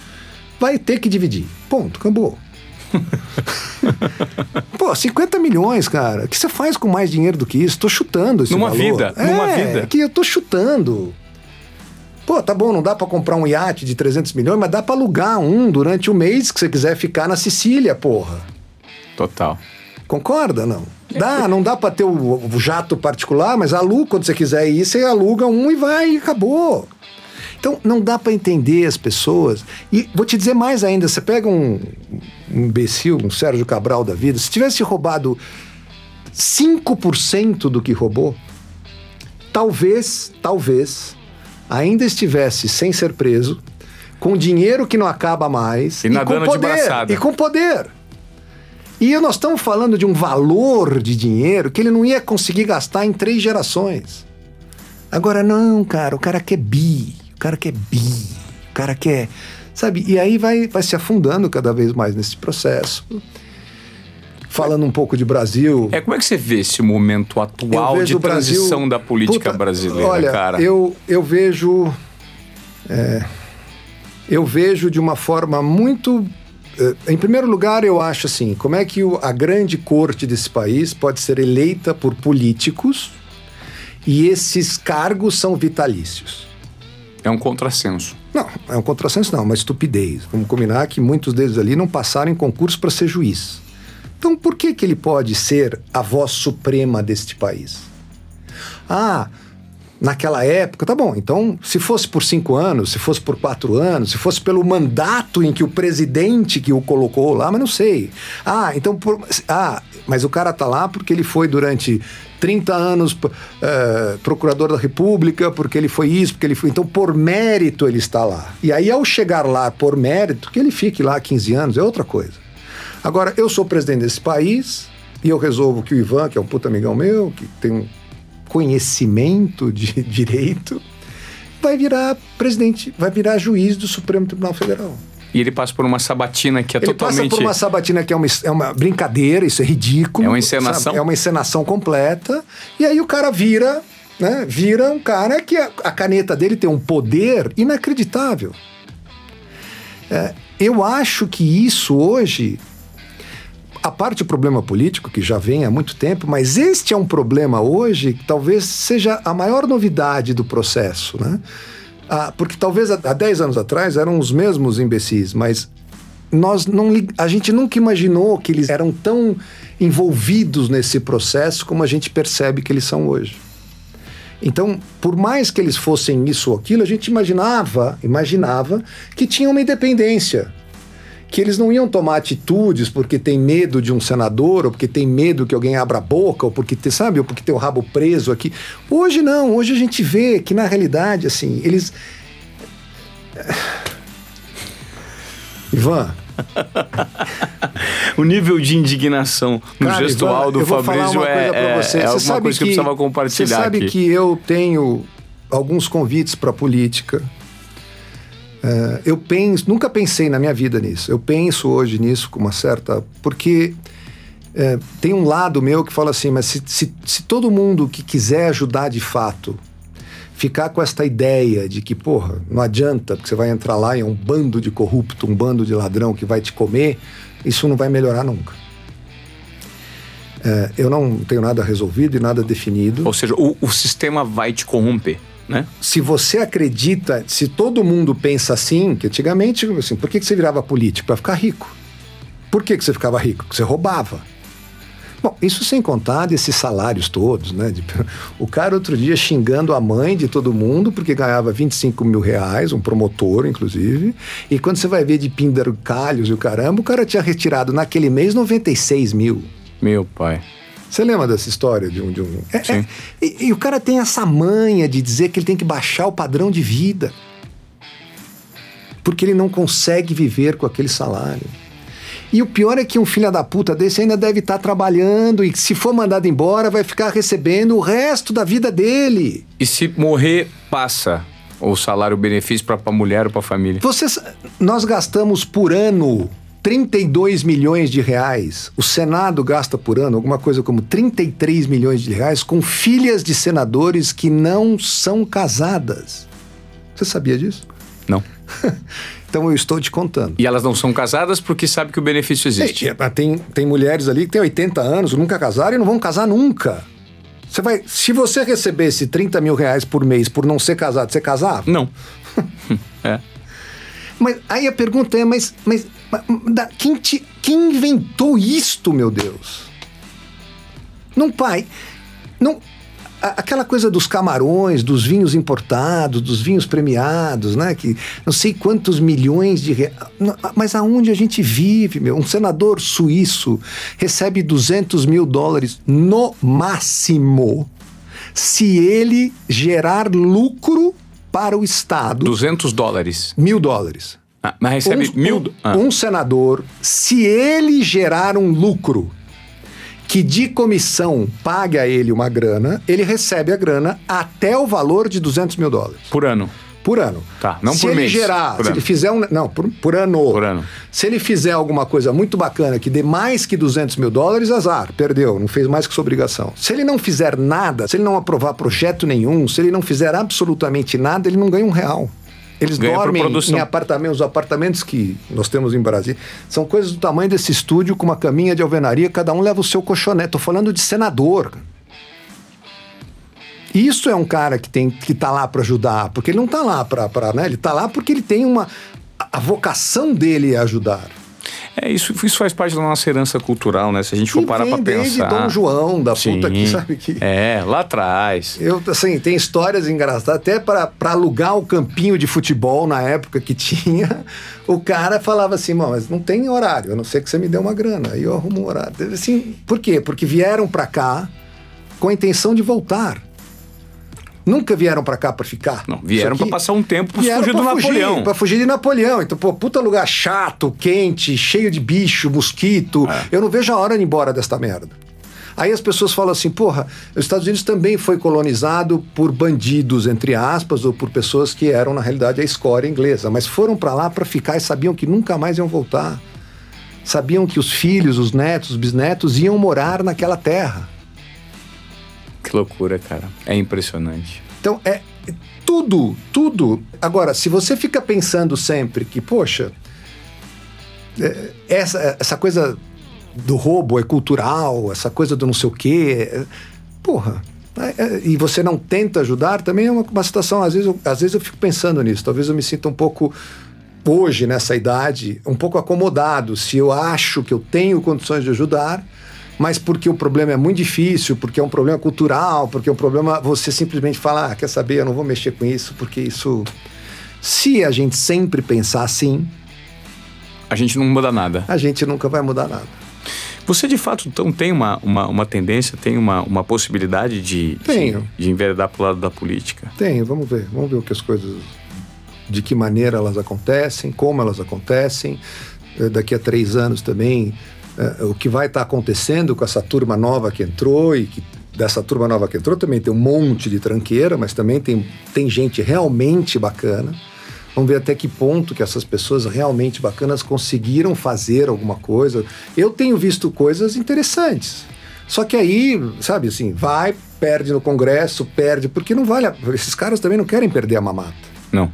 vai ter que dividir. Ponto, acabou. Pô, 50 milhões, cara. O que você faz com mais dinheiro do que isso? Tô chutando esse numa valor. vida, é, numa vida. Que eu tô chutando. Pô, tá bom, não dá para comprar um iate de 300 milhões, mas dá para alugar um durante o mês que você quiser ficar na Sicília, porra. Total. Concorda, não? Dá, não dá para ter o, o, jato particular, mas aluga quando você quiser ir, você aluga um e vai e acabou. Então, não dá para entender as pessoas. E vou te dizer mais ainda: você pega um, um imbecil, um Sérgio Cabral da vida, se tivesse roubado 5% do que roubou, talvez, talvez, ainda estivesse sem ser preso, com dinheiro que não acaba mais e, e com poder. E com poder. E nós estamos falando de um valor de dinheiro que ele não ia conseguir gastar em três gerações. Agora, não, cara, o cara quer bi, o cara quer bi, o cara quer. Sabe? E aí vai, vai se afundando cada vez mais nesse processo. Falando um pouco de Brasil. É, como é que você vê esse momento atual de transição Brasil, da política puta, brasileira, olha, cara? Eu, eu vejo. É, eu vejo de uma forma muito em primeiro lugar, eu acho assim: como é que a grande corte desse país pode ser eleita por políticos e esses cargos são vitalícios? É um contrassenso. Não, é um contrassenso, não, é uma estupidez. Vamos combinar que muitos deles ali não passaram em concurso para ser juiz. Então, por que, que ele pode ser a voz suprema deste país? Ah, naquela época, tá bom. Então, se fosse por cinco anos, se fosse por quatro anos, se fosse pelo mandato em que o presidente que o colocou lá, mas não sei. Ah, então, por, ah, mas o cara tá lá porque ele foi durante 30 anos uh, procurador da República, porque ele foi isso, porque ele foi. Então, por mérito, ele está lá. E aí, ao chegar lá por mérito, que ele fique lá 15 anos é outra coisa. Agora, eu sou presidente desse país e eu resolvo que o Ivan, que é um puta amigão meu, que tem um conhecimento de direito, vai virar presidente, vai virar juiz do Supremo Tribunal Federal. E ele passa por uma sabatina que é ele totalmente. Ele passa por uma sabatina que é uma, é uma brincadeira, isso é ridículo. É uma encenação. Sabe? É uma encenação completa. E aí o cara vira, né? Vira um cara que a, a caneta dele tem um poder inacreditável. É, eu acho que isso hoje a parte do problema político, que já vem há muito tempo, mas este é um problema hoje que talvez seja a maior novidade do processo, né? Ah, porque talvez há 10 anos atrás eram os mesmos imbecis, mas nós não, a gente nunca imaginou que eles eram tão envolvidos nesse processo como a gente percebe que eles são hoje. Então, por mais que eles fossem isso ou aquilo, a gente imaginava, imaginava que tinha uma independência que eles não iam tomar atitudes porque tem medo de um senador, ou porque tem medo que alguém abra a boca, ou porque, sabe, ou porque tem o rabo preso aqui. Hoje não, hoje a gente vê que na realidade, assim, eles. Ivan. o nível de indignação no Cara, gestual Ivan, do Fabrício é, é, você. é alguma coisa que, que eu precisava compartilhar. Você sabe aqui. que eu tenho alguns convites para política Uh, eu penso, nunca pensei na minha vida nisso. Eu penso hoje nisso com uma certa. Porque uh, tem um lado meu que fala assim: mas se, se, se, todo mundo que quiser ajudar de fato ficar com esta ideia de que, porra, não adianta, porque você vai entrar lá e é um bando de corrupto, um bando de ladrão que vai te comer, isso não vai melhorar nunca. Uh, eu não tenho nada resolvido e nada definido. Ou seja, o, o sistema vai te corromper. Né? Se você acredita, se todo mundo pensa assim, que antigamente, assim, por que, você virava político? Para ficar rico. Por que, que você ficava rico? Porque você roubava. Bom, isso sem contar desses salários todos, né? O cara outro dia xingando a mãe de todo mundo porque ganhava 25 mil reais, um promotor, inclusive. E quando você vai ver de calhos e o caramba, o cara tinha retirado naquele mês 96 mil. Meu pai. Você lembra dessa história de um. De um... É, Sim. É, e, e o cara tem essa manha de dizer que ele tem que baixar o padrão de vida. Porque ele não consegue viver com aquele salário. E o pior é que um filho da puta desse ainda deve estar tá trabalhando e se for mandado embora vai ficar recebendo o resto da vida dele. E se morrer, passa o salário, benefício para a mulher ou para a família. Vocês, nós gastamos por ano 32 milhões de reais. O Senado gasta por ano alguma coisa como 33 milhões de reais com filhas de senadores que não são casadas. Você sabia disso? Não. então eu estou te contando. E elas não são casadas porque sabem que o benefício existe. É, tem, tem mulheres ali que têm 80 anos, nunca casaram e não vão casar nunca. Você vai, se você recebesse 30 mil reais por mês por não ser casado, você casava? Não. é. Mas aí a pergunta é, mas, mas, mas da, quem, te, quem inventou isto, meu Deus? Não, pai, não, aquela coisa dos camarões, dos vinhos importados, dos vinhos premiados, né? Que não sei quantos milhões de reais. Mas aonde a gente vive, meu? Um senador suíço recebe 200 mil dólares no máximo se ele gerar lucro para o Estado 200 dólares. mil dólares. Ah, mas recebe um, mil. um- ah, um senador, se ele gerar um lucro que de comissão pague a ele uma grana, ele recebe a grana até o valor de 200 mil dólares por ano. Por ano. Tá, não se por ele mês, gerar, por se ano. ele fizer um. Não, por, por ano. Por ano. Se ele fizer alguma coisa muito bacana que dê mais que 200 mil dólares, azar, perdeu, não fez mais que sua obrigação. Se ele não fizer nada, se ele não aprovar projeto nenhum, se ele não fizer absolutamente nada, ele não ganha um real. Eles Ganha dormem em apartamentos. Os apartamentos que nós temos em Brasília são coisas do tamanho desse estúdio, com uma caminha de alvenaria, cada um leva o seu colchonete. Tô falando de senador. Isso é um cara que tem que tá lá para ajudar, porque ele não tá lá para, né? Ele tá lá porque ele tem uma a- vocação dele é ajudar. É, isso, isso faz parte da nossa herança cultural, né? Se a gente for E parar pra vem desde pensar. Dom João, da Sim. puta que sabe que É, lá atrás. Eu, assim, tem histórias engraçadas, até para alugar o campinho de futebol na época que tinha, o cara falava assim, "Mano, mas não tem horário, a não ser que você me dê uma grana. Aí eu arrumo um horário. Assim, por quê? Porque vieram para cá com a intenção de voltar. Nunca vieram para cá para ficar. Não, vieram pra passar um tempo pra vieram fugir do Napoleão. Pra fugir de Napoleão. Então, pô, puta lugar chato, quente, cheio de bicho, mosquito. É. Eu não vejo a hora de ir embora desta merda. Aí as pessoas falam assim, porra, os Estados Unidos também foi colonizado por bandidos, entre aspas, ou por pessoas que eram, na realidade, a escória inglesa. Mas foram pra lá pra ficar e sabiam que nunca mais iam voltar. Sabiam que os filhos, os netos, os bisnetos iam morar naquela terra. Que loucura, cara. É impressionante. Então, é tudo, tudo. Agora, se você fica pensando sempre que, poxa, é, essa, essa coisa do roubo é cultural, essa coisa do não sei o quê, é, porra. é, é, e você não tenta ajudar, também é uma, uma situação. Às vezes, eu, às vezes eu fico pensando nisso. Talvez eu me sinta um pouco, hoje, nessa idade, um pouco acomodado. Se eu acho que eu tenho condições de ajudar, mas porque o problema é muito difícil, porque é um problema cultural, porque é um problema. Você simplesmente fala, ah, quer saber, eu não vou mexer com isso, porque isso. Se a gente sempre pensar assim, A gente não muda nada. a gente nunca vai mudar nada. Você de fato então tem uma, uma, uma tendência, tem uma, uma possibilidade de, de, Tenho. de enveredar pro lado da política? Tem, vamos ver, vamos ver o que as coisas. De que maneira elas acontecem, como elas acontecem. Eh, Daqui a três anos também, eh, o que vai estar acontecendo com essa turma nova que entrou e que dessa turma nova que entrou também tem um monte de tranqueira, mas também tem, tem gente realmente bacana. Vamos ver até que ponto que essas pessoas realmente bacanas conseguiram fazer alguma coisa. Eu tenho visto coisas interessantes. Só que aí, sabe assim, vai, perde no Congresso, perde, porque não vale. a- Esses caras também não querem perder a mamata. Não.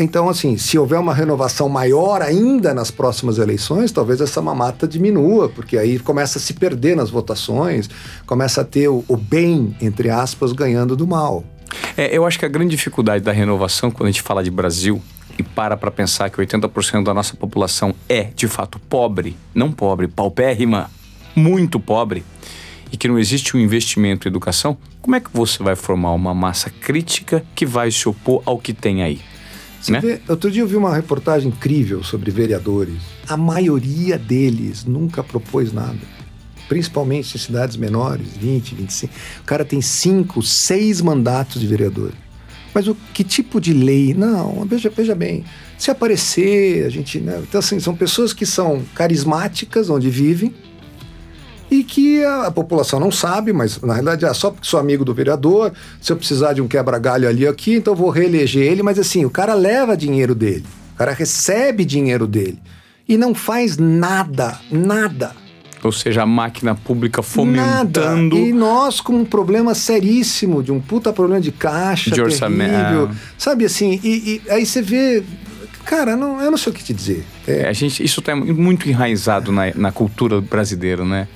Então, assim, se houver uma renovação maior ainda nas próximas eleições, talvez essa mamata diminua, porque aí começa a se perder nas votações, começa a ter o, o bem, entre aspas, ganhando do mal. É, eu acho que a grande dificuldade da renovação, quando a gente fala de Brasil e para para pensar que 80% da nossa população é, de fato, pobre, não pobre, paupérrima, muito pobre, e que não existe um investimento em educação, como é que você vai formar uma massa crítica que vai se opor ao que tem aí? Você Né? vê, outro dia eu vi uma reportagem incrível sobre vereadores. A maioria deles nunca propôs nada. Principalmente em cidades menores, 20, 25. O cara tem cinco, seis mandatos de vereador. Mas o que tipo de lei? Não, veja, veja bem. Se aparecer, a gente. Né? Então, assim, são pessoas que são carismáticas onde vivem e que a, a população não sabe, mas na realidade é só porque sou amigo do vereador, se eu precisar de um quebra-galho ali aqui, então eu vou reeleger ele, mas assim, o cara leva dinheiro dele, o cara recebe dinheiro dele e não faz nada, nada. Ou seja, a máquina pública fomentando. Nada. E nós com um problema seríssimo, de um puta problema de caixa, De terrível. orçamento. Sabe assim, e, e aí você vê. Cara, não, eu não sei o que te dizer. É, É, a gente, isso está muito enraizado na, na cultura brasileira, né?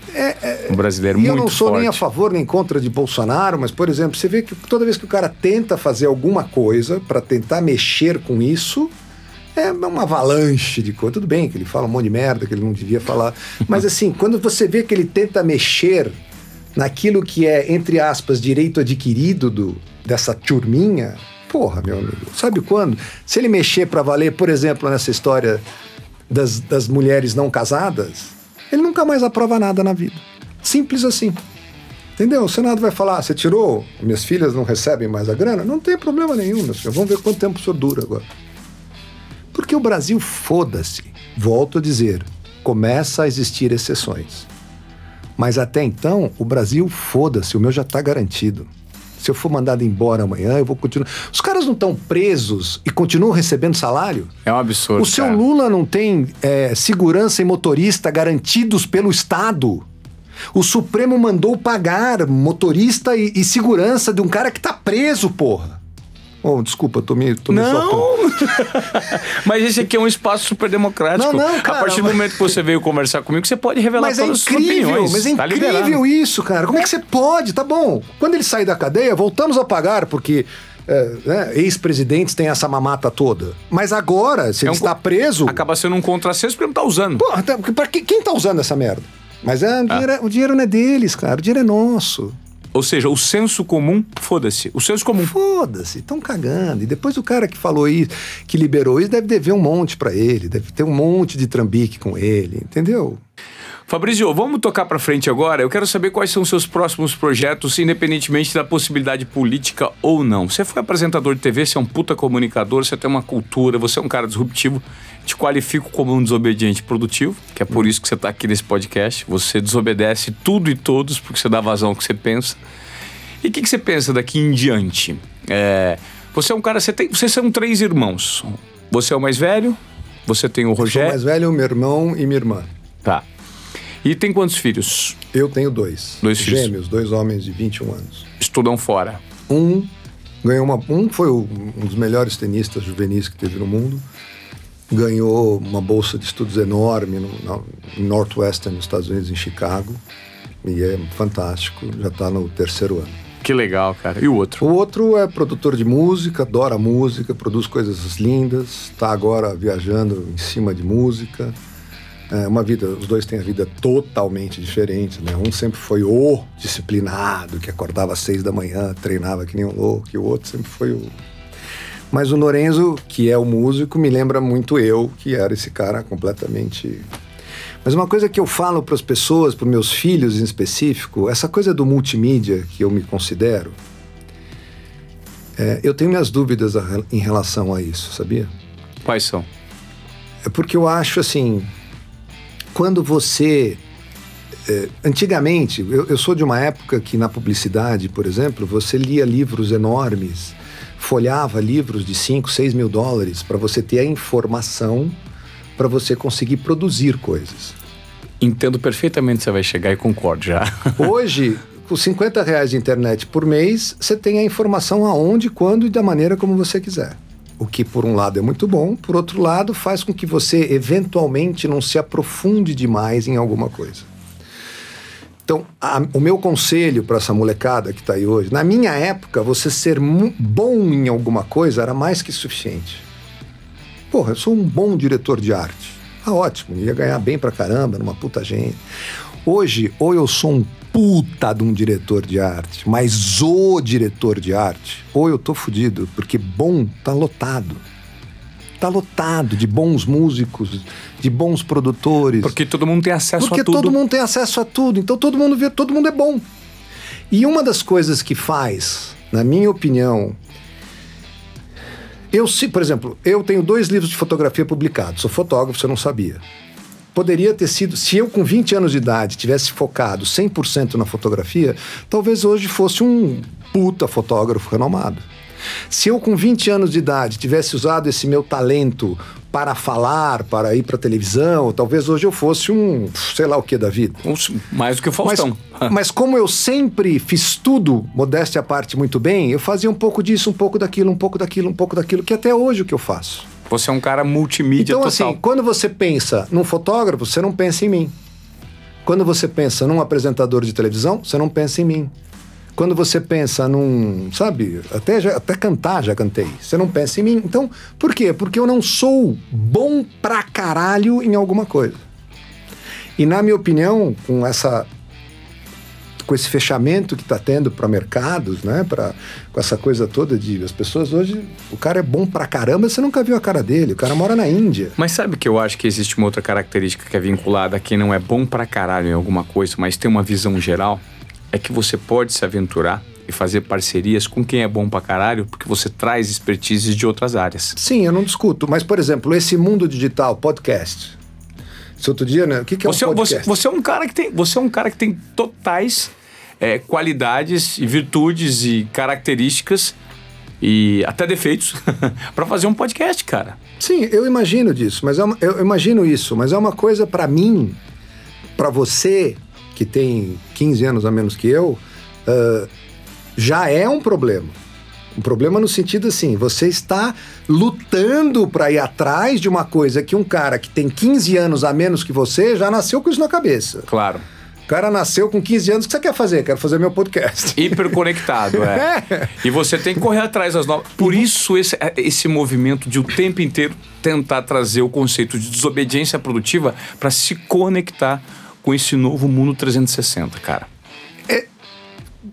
o brasileiro E muito eu não sou forte. nem a favor nem contra de Bolsonaro, mas, por exemplo, você vê que toda vez que o cara tenta fazer alguma coisa para tentar mexer com isso, é uma avalanche de coisa. Tudo bem que ele fala um monte de merda que ele não devia falar, mas assim, quando você vê que ele tenta mexer naquilo que é, entre aspas, direito adquirido do, dessa turminha, porra, meu amigo, sabe quando? Se ele mexer para valer, por exemplo, nessa história das, das mulheres não casadas, ele nunca mais aprova nada na vida. Simples assim. Entendeu? O Senado vai falar: você tirou, minhas filhas não recebem mais a grana? Não tem problema nenhum, meu senhor. Vamos ver quanto tempo o senhor dura agora. Porque o Brasil, foda-se. Volto a dizer, começa a existir exceções. Mas até então, o Brasil, foda-se, o meu já está garantido. Se eu for mandado embora amanhã, eu vou continuar. Os caras não estão presos e continuam recebendo salário? É um absurdo. O seu cara. Lula não tem é, segurança e motorista garantidos pelo Estado? O Supremo mandou pagar motorista e, e segurança de um cara que tá preso, porra. Oh, desculpa, tô me, tô me Não! mas esse aqui é um espaço super democrático. Não, não, cara, A partir do mas- momento que você veio conversar comigo, você pode revelar Mas é todas as suas incrível, opiniões. mas é Tá incrível liberado. isso, cara. Como é que você pode? Tá bom. Quando ele sair da cadeia, voltamos a pagar, porque é, né, ex-presidentes têm essa mamata toda. Mas agora, se É ele um está preso. Acaba sendo um contrassenso porque não tá usando. Porra, tá, pra que- quem tá usando essa merda? Mas é, o, dinheiro é- o dinheiro não é deles, cara. O dinheiro é nosso. Ou seja, o senso comum, foda-se. O senso comum. Foda-se, estão cagando. E depois o cara que falou isso, que liberou isso, deve dever um monte pra ele, deve ter um monte de trambique com ele, entendeu? Fabrício, vamos tocar pra frente agora. Eu quero saber quais são os seus próximos projetos, independentemente da possibilidade política ou não. Você foi apresentador de TV, você é um puta comunicador, você tem uma cultura, você é um cara disruptivo. Te qualifico como um desobediente produtivo, que é por isso que você tá aqui nesse podcast. Você desobedece tudo e todos porque você dá vazão ao que você pensa. E o que, que você pensa daqui em diante? É, você é um cara, você tem, vocês são três irmãos. Você é o mais velho, você tem o Sou Rogério. mais velho, meu irmão e minha irmã. Tá. E tem quantos filhos? Eu tenho dois. Dois filhos. Gêmeos, dois homens de 21 anos. Estudam fora. Um ganhou uma. Um foi o- um dos melhores tenistas juvenis que teve no mundo. Ganhou uma bolsa de estudos enorme no, em Northwestern, nos Estados Unidos, em Chicago. E é fantástico, já está no terceiro ano. Que legal, cara. E o outro? O outro é produtor de música, adora música, produz coisas lindas, está agora viajando em cima de música. É uma vida, os dois têm a vida totalmente diferente, né? Um sempre foi o disciplinado, que acordava às seis da manhã, treinava que nem um louco, e o outro sempre foi o. Mas o Lorenzo, que é o músico, me lembra muito eu, que era esse cara completamente. Mas uma coisa que eu falo para as pessoas, para meus filhos em específico, essa coisa do multimídia que eu me considero, é, eu tenho minhas dúvidas em relação a isso, sabia? Quais são? É porque eu acho assim, quando você. é, antigamente, eu, eu sou de uma época que na publicidade, por exemplo, você lia livros enormes, folhava livros de 5, 6 mil dólares para você ter a informação para você conseguir produzir coisas. Entendo perfeitamente você vai chegar e concordo já. Hoje, com 50 reais de internet por mês, você tem a informação aonde, quando e da maneira como você quiser. O que, por um lado, é muito bom, por outro lado, faz com que você, eventualmente, não se aprofunde demais em alguma coisa. Então, a- o meu conselho para essa molecada que está aí hoje, na minha época, você ser bom em alguma coisa era mais que suficiente. Porra, eu sou um bom diretor de arte. Ah, ótimo, ia ganhar bem pra caramba, numa puta gente. Hoje, ou eu sou um puta de um diretor de arte, mas o diretor de arte, ou eu tô fudido, porque bom tá lotado. Tá lotado de bons músicos, de bons produtores. Porque todo mundo tem acesso Porque a tudo. todo mundo tem acesso a tudo, então todo mundo vê, todo mundo é bom. E uma das coisas que faz, na minha opinião, eu se, por exemplo, eu tenho dois livros de fotografia publicados, sou fotógrafo, você não sabia. Poderia ter sido, se eu com 20 anos de idade tivesse focado 100% na fotografia, talvez hoje fosse um puta fotógrafo renomado. Se eu com 20 anos de idade tivesse usado esse meu talento para falar, para ir para televisão, talvez hoje eu fosse um, sei lá o que da vida. Mais do que o Mas, Faustão. mas como eu sempre fiz tudo, modéstia à parte, muito bem, eu fazia um pouco disso, um pouco daquilo, um pouco daquilo, um pouco daquilo, que até hoje é o que eu faço. Você é um cara multimídia Então, total. assim, quando você pensa num fotógrafo, você não pensa em mim. Quando você pensa num apresentador de televisão, você não pensa em mim. Quando você pensa num, sabe, até, já- até cantar já cantei, você não pensa em mim. Então, por quê? Porque eu não sou bom pra caralho em alguma coisa. E na minha opinião, com essa com esse fechamento que está tendo para mercados, né, para com essa coisa toda de as pessoas hoje, o cara é bom pra caramba, você nunca viu a cara dele, o cara mora na Índia. Mas sabe que eu acho que existe uma outra característica que é vinculada a quem não é bom pra caralho em alguma coisa, mas tem uma visão geral? É que você pode se aventurar e fazer parcerias com quem é bom pra caralho, porque você traz expertises de outras áreas. Sim, eu não discuto. Mas, por exemplo, esse mundo digital, podcast. Esse outro dia, né? O que, que é Você, um você, podcast? você é um cara que tem, você é um cara que tem totais é, qualidades e virtudes e características e até defeitos pra fazer um podcast, cara. Sim, eu imagino disso, mas é uma- eu imagino isso, mas é uma coisa pra mim, pra você que tem 15 anos a menos que eu, ah, já é um problema. Um problema no sentido assim, você está lutando pra ir atrás de uma coisa que um cara que tem 15 anos a menos que você já nasceu com isso na cabeça. Claro. O cara nasceu com 15 anos, o que você quer fazer? Quero fazer meu podcast. Hiperconectado, é. É. E você tem que correr atrás das novas. Por isso, esse, esse movimento de o tempo inteiro tentar trazer o conceito de desobediência produtiva para se conectar com esse novo mundo 360, cara.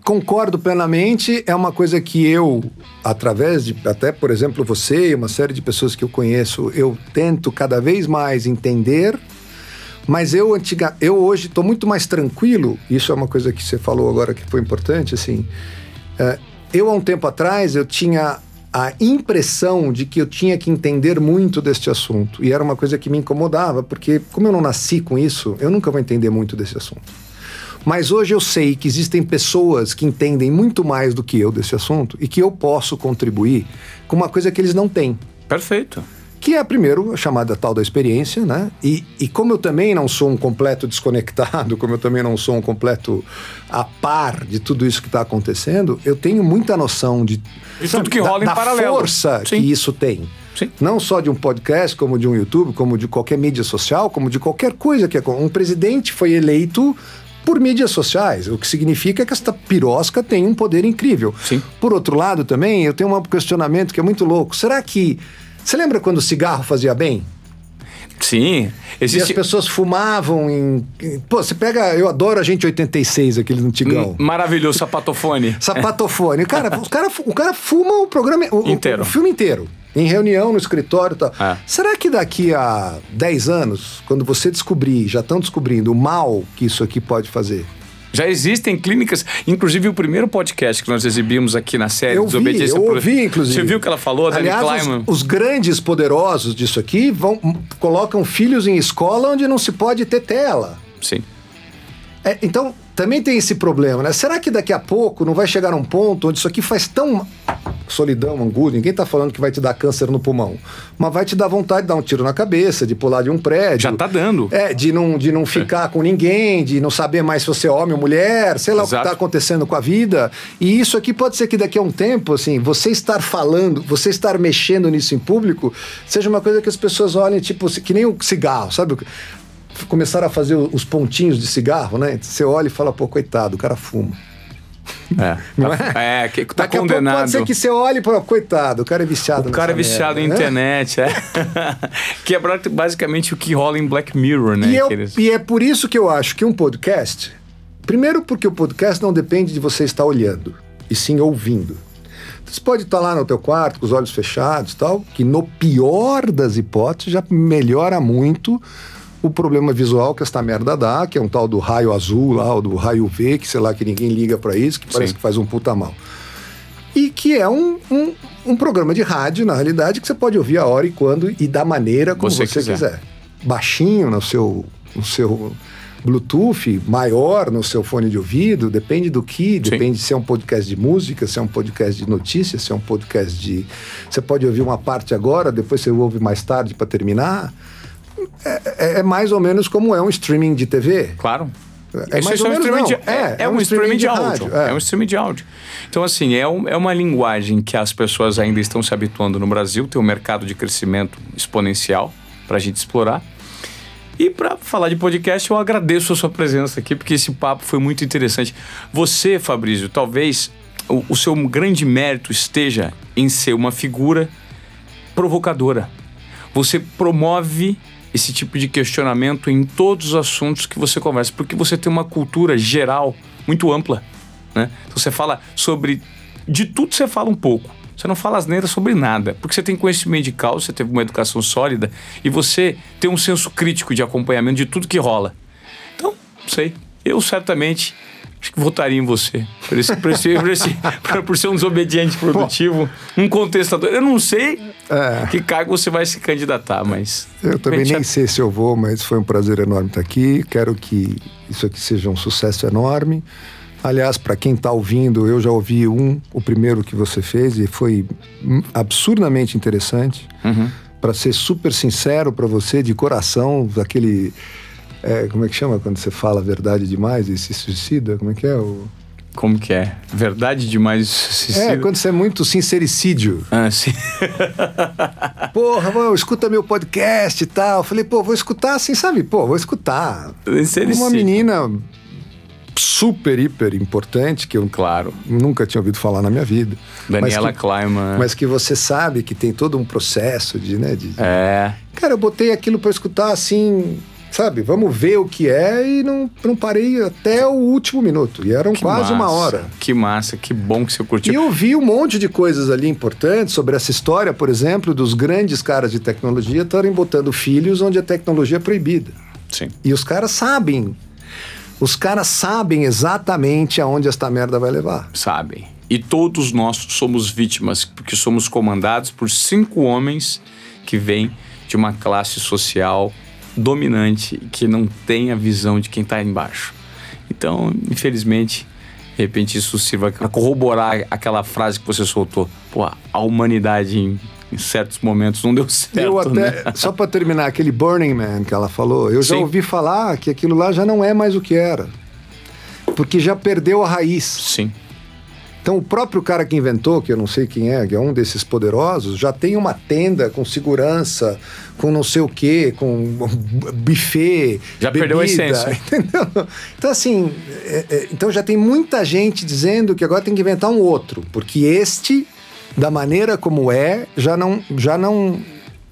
Concordo plenamente, é uma coisa que eu, através de, até por exemplo, você e uma série de pessoas que eu conheço, eu tento cada vez mais entender, mas eu, antiga, eu hoje estou muito mais tranquilo, isso é uma coisa que você falou agora que foi importante, assim, é, eu há um tempo atrás, eu tinha a impressão de que eu tinha que entender muito deste assunto, e era uma coisa que me incomodava, porque como eu não nasci com isso, eu nunca vou entender muito desse assunto. Mas hoje eu sei que existem pessoas que entendem muito mais do que eu desse assunto e que eu posso contribuir com uma coisa que eles não têm. Perfeito. Que é, primeiro, a chamada tal da experiência, né? E, e como eu também não sou um completo desconectado, como eu também não sou um completo a par de tudo isso que está acontecendo, eu tenho muita noção de, De tudo que rola em da paralelo. força Sim. que isso tem. Sim. Não só de um podcast, como de um YouTube, como de qualquer mídia social, como de qualquer coisa que é. Um presidente foi eleito por mídias sociais, o que significa que esta pirosca tem um poder incrível. Sim. Por outro lado, também, eu tenho um questionamento que é muito louco. Será que. Você lembra quando o cigarro fazia bem? Sim. E as Existe pessoas fumavam em. Pô, você pega. Eu adoro a gente 86, aquele antigão. maravilhoso sapatofone. Sapatofone. Cara, os cara, o cara fuma o programa o- o, Inteiro. O, filme inteiro. Em reunião, no escritório e tal. É. Será que daqui a 10 anos, quando você descobrir, já estão descobrindo o mal que isso aqui pode fazer? Já existem clínicas, inclusive o primeiro podcast que nós exibimos aqui na série Eu vi, eu Pro- ouvi, inclusive. Você viu o que ela falou, Dani Aliás, Kleiman? os, os grandes poderosos disso aqui vão colocam filhos em escola onde não se pode ter tela. Sim. É, então, também tem esse problema, né? Será que daqui a pouco não vai chegar um ponto onde isso aqui faz tão. Solidão, angústia, ninguém tá falando que vai te dar câncer no pulmão, mas vai te dar vontade de dar um tiro na cabeça, de pular de um prédio. Já tá dando. É, de não, de não ficar com ninguém, de não saber mais se você é homem ou mulher, sei lá o Exato. que tá acontecendo com a vida. E isso aqui pode ser que daqui a um tempo, assim, você estar falando, você estar mexendo nisso em público, seja uma coisa que as pessoas olhem, tipo, que nem o cigarro, sabe? Começaram a fazer os pontinhos de cigarro, né? Você olha e fala, pô, coitado, o cara fuma. É. Não Tá- é? é, que tá Daqui condenado. pode ser que você olhe e fala, coitado, o cara é viciado O cara é viciado em merda, né? internet, é. que é basicamente o que rola em Black Mirror, né? E, eu- Aqueles- e é por isso que eu acho que um podcast. Primeiro, porque o podcast não depende de você estar olhando, e sim ouvindo. Você pode estar lá no teu quarto com os olhos fechados e tal, que no pior das hipóteses já melhora muito o problema visual que esta merda dá, que é um tal do raio azul lá, ou do raio V, que sei lá, que ninguém liga pra isso, que parece Sim. que faz um puta mal. E que é um, um, um programa de rádio, na realidade, que você pode ouvir a hora e quando e da maneira como Você você, quiser. quiser. Baixinho no seu, no seu Bluetooth, maior no seu fone de ouvido, depende do que, depende se é um podcast de música, se é um podcast de notícias, se é um podcast de. Você pode ouvir uma parte agora, depois você ouve mais tarde para terminar. É, é- é mais ou menos como é um streaming de TV. Claro. É Isso mais é ou um menos, streaming não. de, É, é, um streaming de áudio. rádio, é. É. um streaming de áudio. Então, assim, é, um- é uma linguagem que as pessoas ainda estão se habituando no Brasil, tem um mercado de crescimento exponencial para a gente explorar. E para falar de podcast, eu agradeço a sua presença aqui, porque esse papo foi muito interessante. Você, Fabrício, talvez o, o seu grande mérito esteja em ser uma figura provocadora. Você promove esse tipo de questionamento em todos os assuntos que você conversa, porque você tem uma cultura geral muito ampla, né? Então você fala sobre de tudo você fala um pouco. Você não fala asneira sobre nada, porque você tem conhecimento de causa, você teve uma educação sólida e você tem um senso crítico de acompanhamento de tudo que rola. Então, não sei. Eu certamente acho que votaria em você. Por, esse, por, esse, por, esse, por ser um desobediente produtivo, um contestador. Eu não sei É. que cargo você vai se candidatar, mas. Eu também nem sei se eu vou, mas foi um prazer enorme estar aqui. Quero que isso aqui seja um sucesso enorme. Aliás, para quem está ouvindo, eu já ouvi um, o primeiro que você fez, e foi absurdamente interessante. Para ser super sincero para você, de coração, aquele. é, como é que chama quando você fala a verdade demais e se suicida? Como é que é? O... Como que é? Verdade demais. É, quando você é muito sincericídio. Ah, sim. Porra, mano, escuta meu podcast e tal. Falei, pô, vou escutar assim, sabe? Pô, vou escutar. Sincericídio. Uma menina super, hiper importante, que eu Claro. nunca tinha ouvido falar na minha vida. Daniela mas que, Kleiman. mas que você sabe que tem todo um processo de, né? De, É. Cara, eu botei aquilo pra escutar assim, sabe? Vamos ver o que é e não, não parei até o último minuto. E eram Que quase uma massa, hora. Que massa, que bom que você curtiu. E eu vi um monte de coisas ali importantes sobre essa história, por exemplo, dos grandes caras de tecnologia estarem botando filhos onde a tecnologia é proibida. Sim. E os caras sabem. Os caras sabem exatamente aonde esta merda vai levar. sabem. E todos nós somos vítimas, porque somos comandados por cinco homens que vêm de uma classe social dominante, que não tem a visão de quem está embaixo. Então, infelizmente, de repente isso sirva para corroborar aquela frase que você soltou. Pô, a humanidade em, em certos momentos não deu certo, eu até, né? só para terminar, aquele Burning Man que ela falou, eu já Sim. ouvi falar que aquilo lá já não é mais o que era. Porque já perdeu a raiz. Sim. Então o próprio cara que inventou, que eu não sei quem é, que é um desses poderosos, já tem uma tenda com segurança, com não sei o quê, com buffet. Já perdeu a bebida, essência. Entendeu? Então assim, é- é- então já tem muita gente dizendo que agora tem que inventar um outro, porque este, da maneira como é, já não, já não,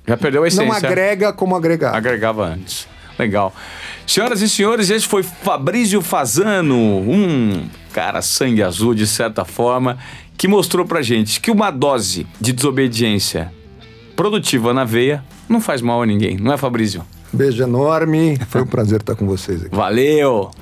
Já perdeu a essência. não agrega como agregar. agregava antes. Legal. Senhoras e senhores, esse foi Fabrício Fazano, um cara sangue azul de certa forma, que mostrou pra gente que uma dose de desobediência produtiva na veia não faz mal a ninguém, não é, Fabrício? Beijo enorme, foi um prazer estar com vocês aqui. Valeu!